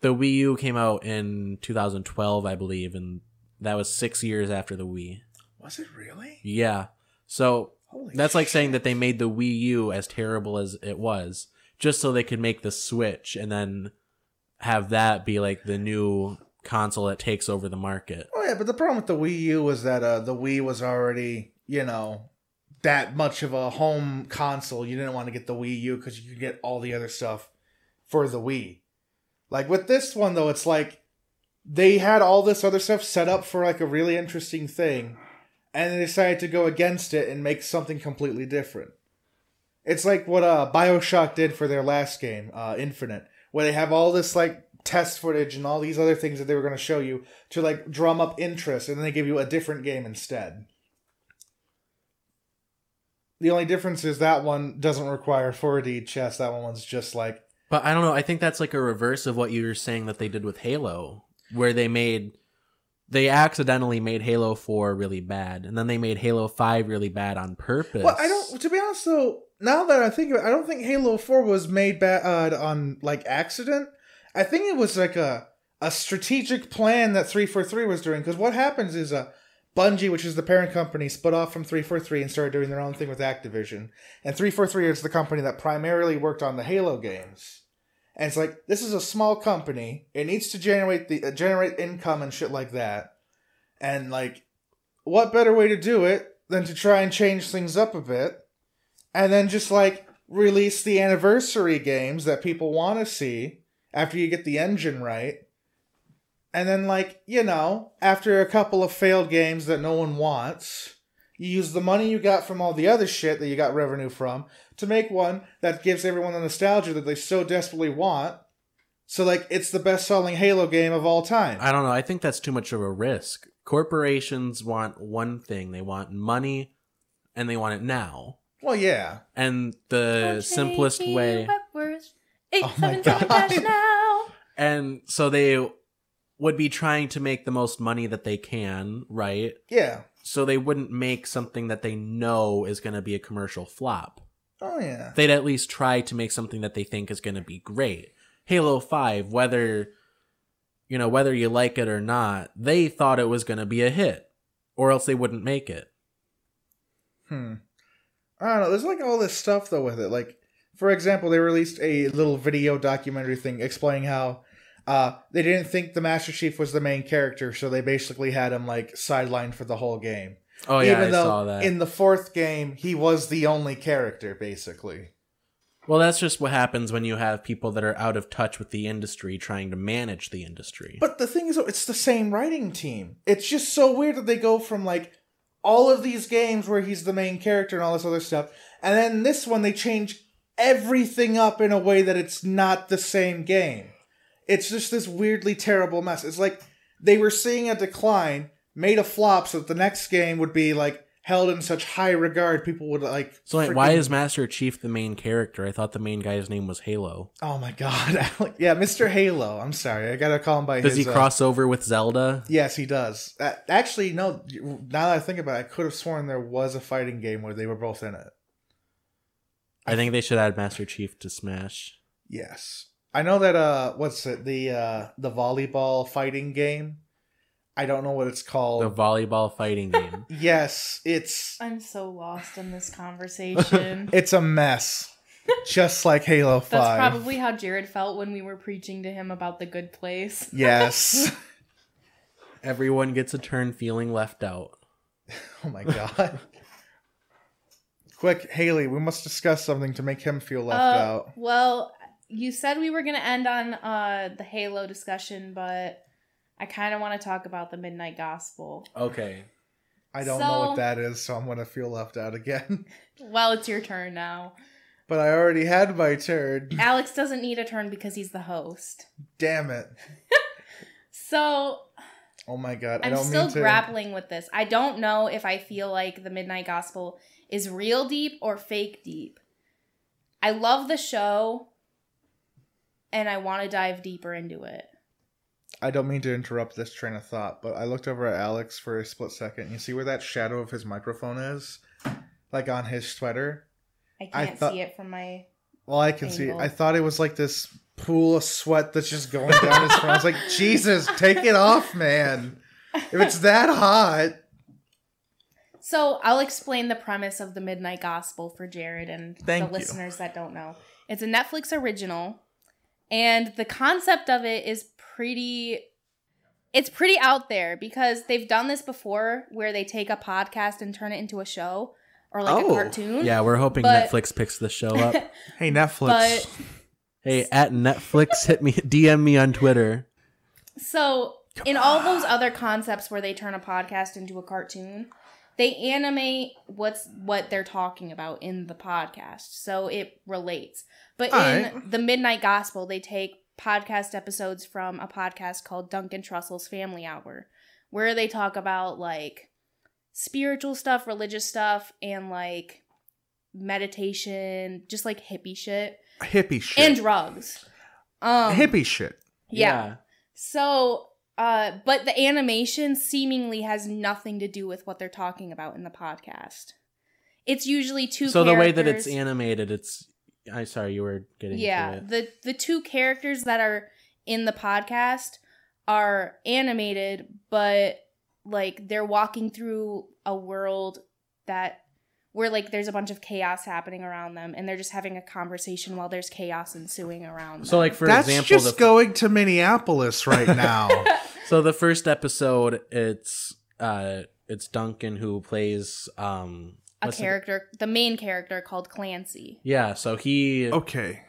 The Wii U came out in 2012, I believe, and that was six years after the Wii. Was it really? Yeah. So Holy that's like saying that they made the Wii U as terrible as it was, just so they could make the Switch and then have that be like the new console that takes over the market. Oh yeah, but the problem with the Wii U was that uh, the Wii was already, you know, that much of a home console. You didn't want to get the Wii U because you could get all the other stuff for the Wii. Like with this one though, it's like they had all this other stuff set up for like a really interesting thing, and they decided to go against it and make something completely different. It's like what uh, Bioshock did for their last game, uh, Infinite, where they have all this like test footage and all these other things that they were going to show you to like drum up interest, and then they give you a different game instead. The only difference is that one doesn't require 4D chess. That one was just like But I don't know. I think that's like a reverse of what you were saying that they did with Halo, where they made they accidentally made Halo 4 really bad, and then they made Halo 5 really bad on purpose. Well, I don't. To be honest, though, now that I think of it, I don't think Halo Four was made bad uh, on like accident. I think it was like a a strategic plan that three four three was doing. Because what happens is uh, Bungie, which is the parent company, split off from three four three and started doing their own thing with Activision. And three four three is the company that primarily worked on the Halo games. And it's like this is a small company. It needs to generate the uh, generate income and shit like that. And like, what better way to do it than to try and change things up a bit, and then just like release the anniversary games that people want to see after you get the engine right. And then, like, you know, after a couple of failed games that no one wants, you use the money you got from all the other shit that you got revenue from to make one that gives everyone the nostalgia that they so desperately want. So, like, it's the best selling Halo game of all time. I don't know. I think that's too much of a risk. Corporations want one thing. They want money and they want it now. well, yeah. And the simplest way Oh my 877 God. dash now. and so they would be trying to make the most money that they can, right? Yeah. So they wouldn't make something that they know is going to be a commercial flop. Oh, yeah. They'd at least try to make something that they think is going to be great. Halo 5, whether you know, whether you like it or not, they thought it was going to be a hit or else they wouldn't make it. Hmm. I don't know. There's like all this stuff though with it. Like, for example, they released a little video documentary thing explaining how uh, they didn't think the Master Chief was the main character, so they basically had him like sidelined for the whole game. Oh yeah, Even I though saw that. in the fourth game he was the only character, basically. well, that's just what happens when you have people that are out of touch with the industry trying to manage the industry. But the thing is, it's the same writing team. It's just so weird that they go from like all of these games where he's the main character and all this other stuff, and then this one they change everything up in a way that it's not the same game. It's just this weirdly terrible mess. It's like they were seeing a decline, made a flop, so that the next game would be like held in such high regard. People would like. so wait, why is Master Chief the main character? I thought the main guy's name was Halo. Oh my god! Alec- yeah, Mr. Halo. I'm sorry, I gotta call him by Does his. he uh, cross over with Zelda? Yes, he does. Uh, actually, no. Now that I think about it, I could have sworn there was a fighting game where they were both in it. I think they should add Master Chief to Smash. Yes, I know that. Uh, what's it? The uh, the volleyball fighting game. I don't know what it's called. The volleyball fighting game. yes, it's I'm so lost in this conversation. it's a mess, just like Halo 5. That's probably how Jared felt when we were preaching to him about the good place. yes. Everyone gets a turn feeling left out. oh my god. Quick, Haley, we must discuss something to make him feel left Uh, out. Well, you said we were going to end on uh, the Halo discussion, but I kind of want to talk about the Midnight Gospel. Okay. I don't know what that is, so I'm gonna feel left out again. Well, it's your turn now. but I already had my turn. Alex doesn't need a turn because he's the host. Damn it. So Oh my god. I I'm don't still mean to grappling with this. I don't know if I feel like the Midnight Gospel is real deep or fake deep. I love the show and I want to dive deeper into it. I don't mean to interrupt this train of thought, but I looked over at Alex for a split second. You see where that shadow of his microphone is? Like on his sweater? I I can't thought- see it from my. Well, I can see. Angle. I thought it was like this pool of sweat that's just going down his front. I was like, Jesus, take it off, man. If it's that hot, So I'll explain the premise of the Midnight Gospel for Jared and Thank the you. listeners that don't know. It's a Netflix original, and the concept of it is pretty. It's pretty out there because they've done this before, where they take a podcast and turn it into a show or like Oh, a cartoon. Yeah, we're hoping But- Netflix picks the show up. hey Netflix. But hey, at Netflix, hit me, DM me on Twitter. So, in all those other concepts where they turn a podcast into a cartoon, they animate what's what they're talking about in the podcast, so it relates. But in Alright. the Midnight Gospel, they take podcast episodes from a podcast called Duncan Trussell's Family Hour, where they talk about like spiritual stuff, religious stuff, and like meditation, just like hippie shit hippie shit. and drugs. Um, hippie shit. yeah. So, uh, but the animation seemingly has nothing to do with what they're talking about in the podcast. It's usually two. So the way that it's animated, it's. I'm sorry, you were getting. yeah, it. the the two characters that are in the podcast are animated, but like they're walking through a world that where like there's a bunch of chaos happening around them, and they're just having a conversation while there's chaos ensuing around. Them. So, like for That's example, just the, going to Minneapolis right now. so the first episode, it's uh, it's Duncan who plays um a what's the- character, the main character called Clancy. yeah, so he okay.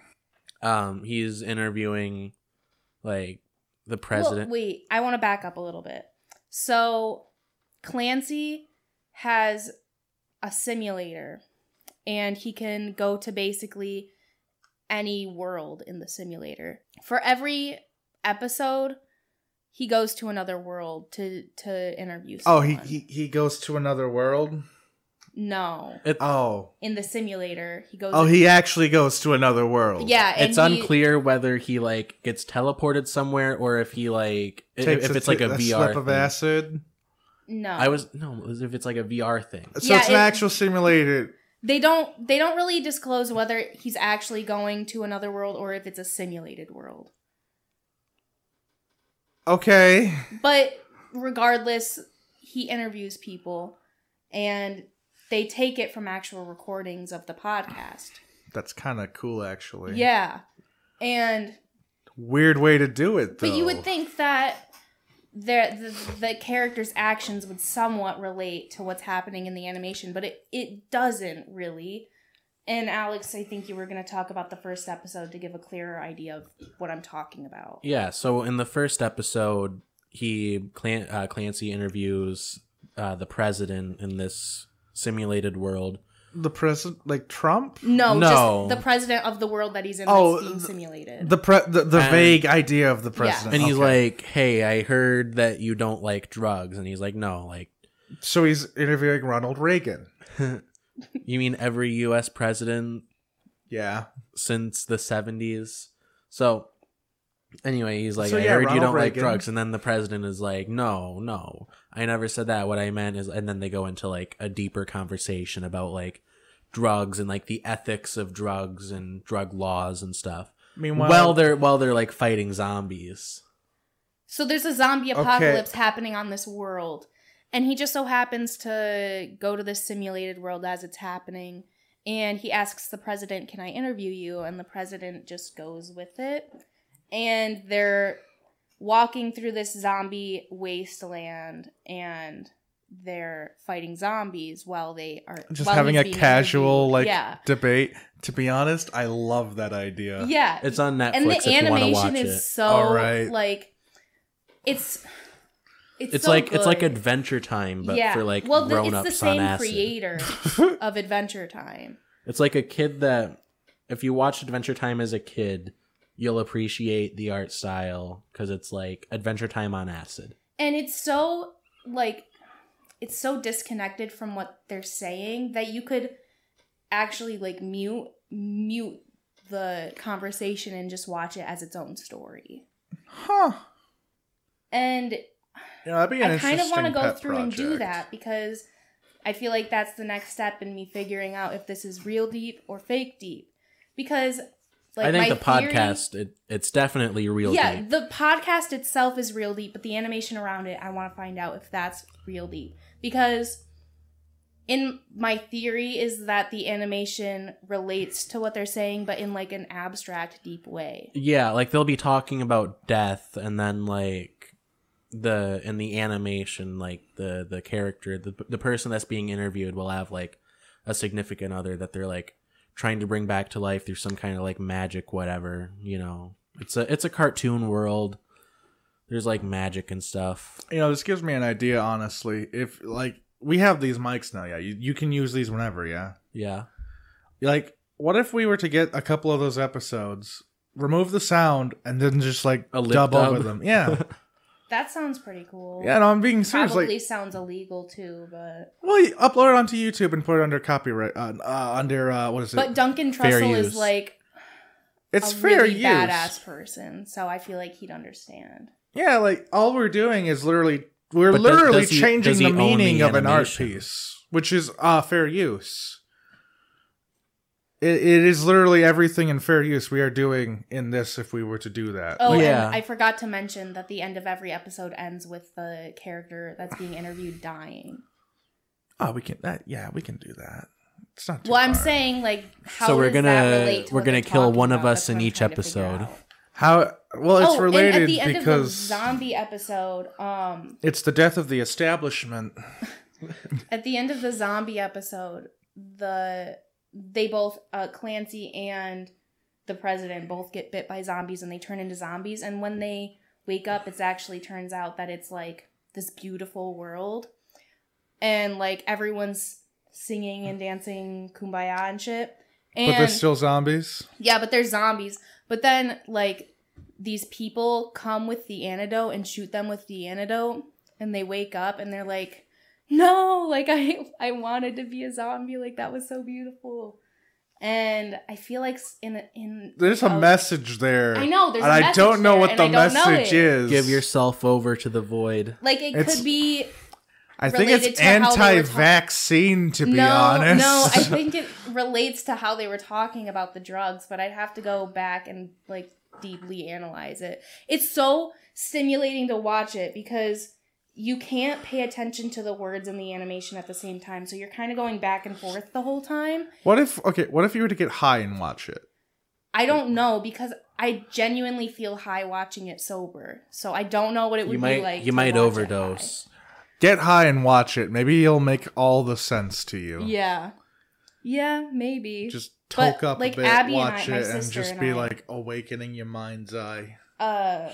um he's interviewing like the president. Well, wait, I want to back up a little bit. So, Clancy has a simulator, and he can go to basically any world in the simulator. For every episode, he goes to another world to to interview. Oh, he, he he goes to another world. no, It- Oh, in the simulator, he goes. oh, he actually goes to another world. yeah, and it's he- unclear whether he like gets teleported somewhere or if he like i- Takes if it's like a, VR slip of thing. acid. No, I was no, if it's like a VR thing. So Yeah, it's an it- actual simulated. they don't they don't really disclose whether he's actually going to another world or if it's a simulated world. Okay. But regardless, he interviews people and they take it from actual recordings of the podcast. That's kind of cool, actually. Yeah. And Weird way to do it, though. but you would think that the, the character's actions would somewhat relate to what's happening in the animation, but it it doesn't really. And Alex, I think you were going to talk about the first episode to give a clearer idea of what I'm talking about. Yeah, so in the first episode, he uh, Clancy interviews uh, the president in this simulated world. The president, like Trump. No, No. just the president of the world that he's in Oh, that's being th- simulated. The pre- the, the And- vague idea of the president, And he's Okay. like, "Hey, I heard that you don't like drugs." And he's like, "No, like so he's interviewing Ronald Reagan. you mean every US president Yeah, since the 70s?" So anyway, he's like, So, "I yeah, heard you Ronald don't like Reagan. drugs." And then the president is like, "No, no. I never said that. What I meant is and then they go into like a deeper conversation about like drugs and like the ethics of drugs and drug laws and stuff. Meanwhile, while they're while they're like fighting zombies. So there's a zombie Okay. apocalypse happening on this world. And he just so happens to go to this simulated world as it's happening. And he asks the president, Can I interview you? And the president just goes with it. And they're walking through this zombie wasteland and they're fighting zombies while they are just having a casual interviewed. like yeah debate. To be honest, I love that idea. yeah It's on Netflix and the if you animation watch is it. so All right. like it's it's, It's so like it's like. Adventure Time, but for like well, grown it's ups the same on acid. creator of Adventure Time. It's like a kid that if you watch Adventure Time as a kid, you'll appreciate the art style because it's like Adventure Time on acid. And it's so like it's so disconnected from what they're saying that you could actually like mute mute the conversation and just watch it as its own story. Huh. And Yeah, that'd be an I kind of want to go through and do that because I feel like that's the next step in me figuring out if this is real deep or fake deep. Because like I think the theory- podcast it, it's definitely real deep. yeah, deep. the podcast itself is real deep, but the animation around it, I want to find out if that's real deep. Because in my theory is that the animation relates to what they're saying, but in like an abstract, deep way. Yeah, like they'll be talking about death and then like the in the animation like the the character the the person that's being interviewed will have like a significant other that they're like trying to bring back to life through some kind of like magic whatever, you know. It's a it's a cartoon world. There's like magic and stuff. You know, this gives me an idea, honestly. If like we have these mics now, yeah, you, you can use these whenever, yeah. Yeah. Like, what if we were to get a couple of those episodes, remove the sound, and then just like A dub, dub. over them? Yeah, That sounds pretty cool. yeah. No, I'm being serious. Probably Like, sounds illegal too, but well, you upload it onto YouTube and put it under copyright, uh, uh, under uh, what is it? but Duncan Fair Trussell is like it's a fair really use. badass person, so I feel like he'd understand. Yeah, like all we're doing is literally we're But literally does he- changing the meaning the of an art piece, which is uh fair use. It, it is literally everything in fair use we are doing in this if we were to do that. Oh, Like, Yeah. and I forgot to mention that the end of every episode ends with the character that's being interviewed dying. oh, we can that yeah, we can do that. It's not too Well, I'm saying like how So we're gonna- we're gonna kill one of us in each trying to figure episode. how well it's oh, related and at the end because of the zombie episode, um, it's the death of the establishment. at the end of the zombie episode, the they both uh, Clancy and the president both get bit by zombies and they turn into zombies. And when they wake up, it's actually turns out that it's like this beautiful world, and like everyone's singing and dancing kumbaya and shit. And but they're still zombies. yeah, but they're zombies. But then, like, these people come with the antidote and shoot them with the antidote, and they wake up and they're like, "No, like I, I wanted to be a zombie. Like that was so beautiful." And I feel like in in There's a how- message there. I know there's, and a I message don't know there, what the I don't know message is. Give yourself over to the void. Like it It's- could be I think it's to how they were talk- anti-vaccine, to be no, honest. no. I think it relates to how they were talking about the drugs, but I'd have to go back and like deeply analyze it. It's so stimulating to watch it because you can't pay attention to the words and the animation at the same time, so you're kind of going back and forth the whole time. what if okay? What if you were to get high and watch it? I don't know because I genuinely feel high watching it sober, so I don't know what it would You might be like. you to might watch it overdose. Get high and watch it. Maybe it'll make all the sense to you. Yeah, yeah, maybe. Just But, up like, a bit, Abby and watch I- my it, and just and be I- like awakening your mind's eye. uh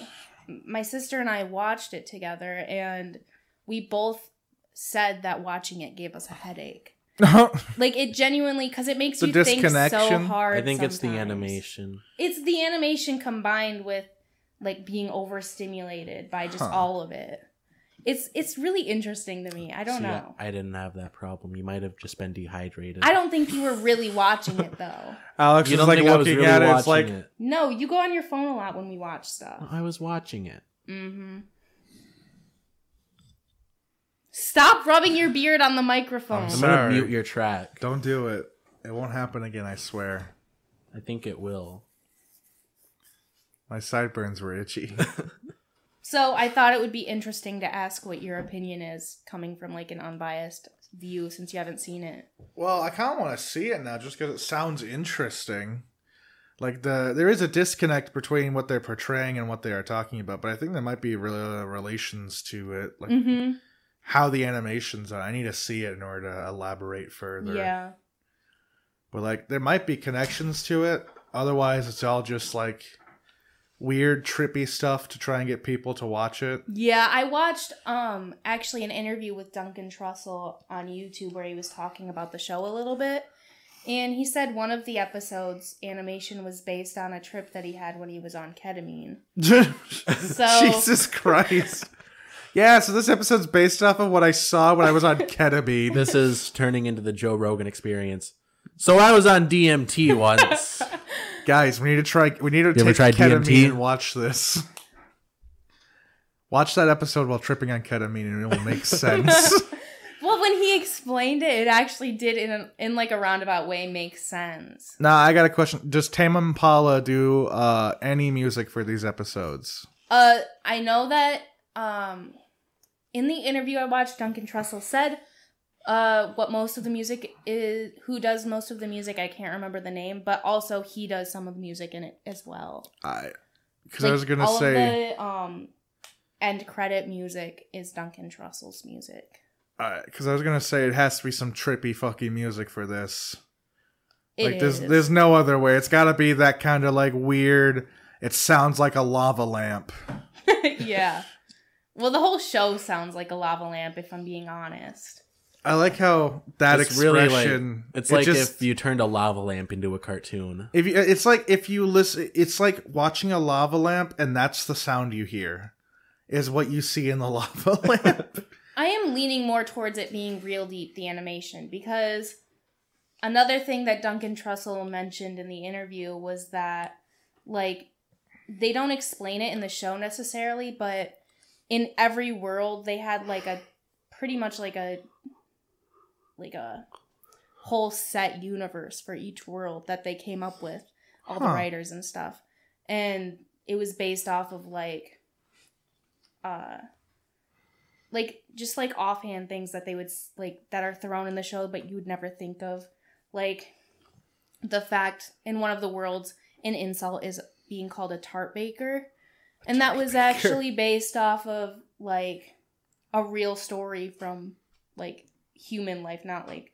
my sister and I watched it together and we both said that watching it gave us a headache. Like it genuinely cuz it makes The you think so hard. I think it's the animation. It's the animation combined with like being overstimulated by just Huh. all of it. It's it's really interesting to me. I don't See, know. I, I didn't have that problem. You might have just been dehydrated. I don't think you were really watching it though. Alex You is don't like think I was looking really at it. watching It's like it? No, you go on your phone a lot when we watch stuff. I was watching it. Mm-hmm. Stop rubbing your beard on the microphone. I'm I'm Sorry. gonna mute your track. don't do it. It won't happen again. I swear. I think it will. My sideburns were itchy. So I thought it would be interesting to ask what your opinion is coming from like an unbiased view since you haven't seen it. Well, I kind of want to see it now, just because it sounds interesting. Like the there is a disconnect between what they're portraying and what they are talking about, but I think there might be real relations to it, like Mm-hmm. how the animations are. I need to see it in order to elaborate further. Yeah. but like there might be connections to it. Otherwise, it's all just like weird, trippy stuff to try and get people to watch it. Yeah, I watched um actually an interview with Duncan Trussell on YouTube where he was talking about the show a little bit. And he said one of the episodes animation was based on a trip that he had when he was on ketamine. So Jesus Christ. Yeah, so this episode's based off of what I saw when I was on ketamine. This is turning into the Joe Rogan experience. So I was on DMT once. Guys, we need to try. We need to You take tried ketamine DMT? and watch this. Watch that episode while tripping on ketamine, and it will make sense. Well, when he explained it, it actually did in a, in like a roundabout way make sense. Now I got a question. Does Tame Impala do uh, any music for these episodes? Uh, I know that um, in the interview I watched, Duncan Trussell said uh what most of the music is who does most of the music i can't remember the name but also he does some of the music in it as well I because I was gonna all say of the um end credit music is duncan trussell's music because I was gonna say it has to be some trippy fucking music for this. It like there's is. there's no other way. It's got to be that kind of like weird. It sounds like a lava lamp. yeah well the whole show sounds like a lava lamp if i'm being honest I like how that It's really expression. like it's it like just- if you turned a lava lamp into a cartoon. if you, it's like if you listen. It's like watching a lava lamp, and that's the sound you hear. Is what you see in the lava lamp. I am leaning more towards it being real deep, the animation, because another thing that Duncan Trussell mentioned in the interview was that, like, they don't explain it in the show necessarily, but in every world, they had, like, a pretty much like a, like a whole set universe for each world that they came up with, all the writers and stuff. And it was based off of, like, uh, like just like offhand things that they would like that are thrown in the show but you would never think of. Like the fact in one of the worlds an insult is being called a tart baker. And that was actually based off of like a real story from like human life not like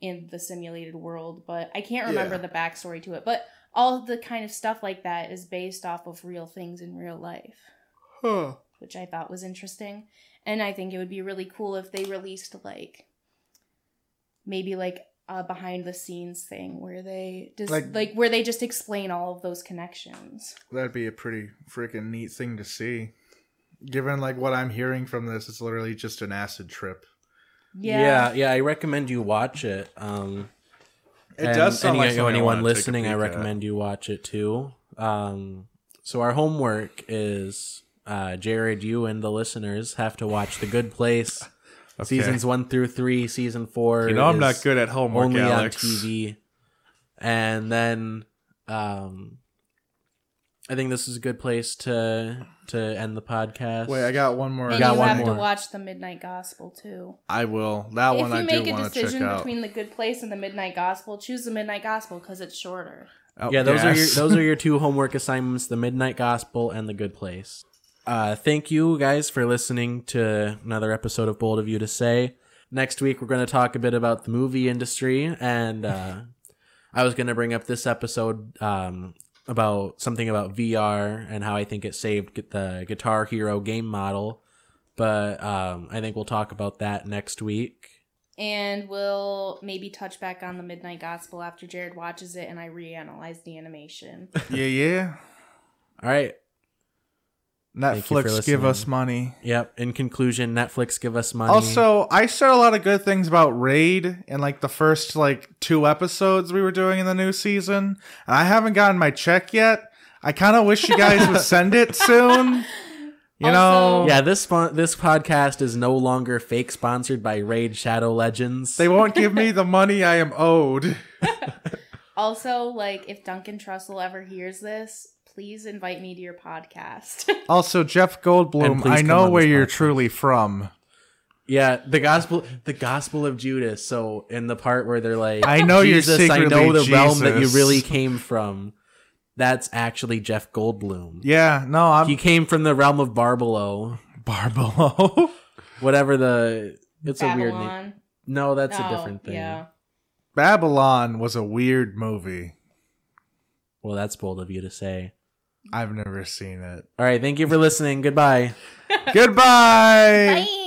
in the simulated world but i can't remember Yeah. the backstory to it but all the kind of stuff like that is based off of real things in real life huh. which I thought was interesting. And I think it would be really cool if they released like maybe like a behind the scenes thing where they just Like- like, where they just explain all of those connections. That'd be a pretty freaking neat thing to see. Given like what I'm hearing from this, it's literally just an acid trip. Yeah. yeah, yeah. I recommend you watch it. Um, It and does sound any- like something I anyone wanna take a listening. I peek at. recommend you watch it too. Um, so our homework is uh, Jared, you and the listeners have to watch The Good Place, Okay. seasons one through three. Season four. You know I'm not good at homework, only Alex. on TV, and then um, I think this is a good place to to end the podcast. Wait, I got one more. And got you one have more. to watch the Midnight Gospel too. I will. That if one you I make do a want to check decision between the Good Place and the Midnight Gospel, choose the Midnight Gospel because it's shorter. Oh, yeah, those are your those are your two homework assignments: the Midnight Gospel and the Good Place. Uh, thank you guys for listening to another episode of Bold of You to Say. Next week we're going to talk a bit about the movie industry, and uh, I was going to bring up this episode um, about something about VR and how I think it saved the Guitar Hero game model. But um, I think we'll talk about that next week. And we'll maybe touch back on the Midnight Gospel after Jared watches it and I reanalyze the animation. yeah, yeah. All right. Thank you for Netflix, give us money. Yep. In conclusion, Netflix give us money. Also, I said a lot of good things about Raid in like the first like two episodes we were doing in the new season. And I haven't gotten my check yet. I kind of wish you guys would send it soon. You know, Yeah, this spon- this podcast is no longer fake sponsored by Raid Shadow Legends. they won't give me the money I am owed. Also, like, if Duncan Trussell ever hears this, please invite me to your podcast. Also, Jeff Goldblum, I know where you're podcast. truly from. yeah, the gospel the gospel of Judas. So in the part where they're like I know you're Jesus, I know secretly the realm that you really came from. That's actually Jeff Goldblum. Yeah, no, I'm He came from the realm of Barbelo. Barbelo. Whatever the it's a weird name. No, that's a Oh, different thing. Yeah. Babylon was a weird movie. Well, that's bold of you to say. I've never seen it. All right, thank you for listening. Goodbye. Goodbye. Bye.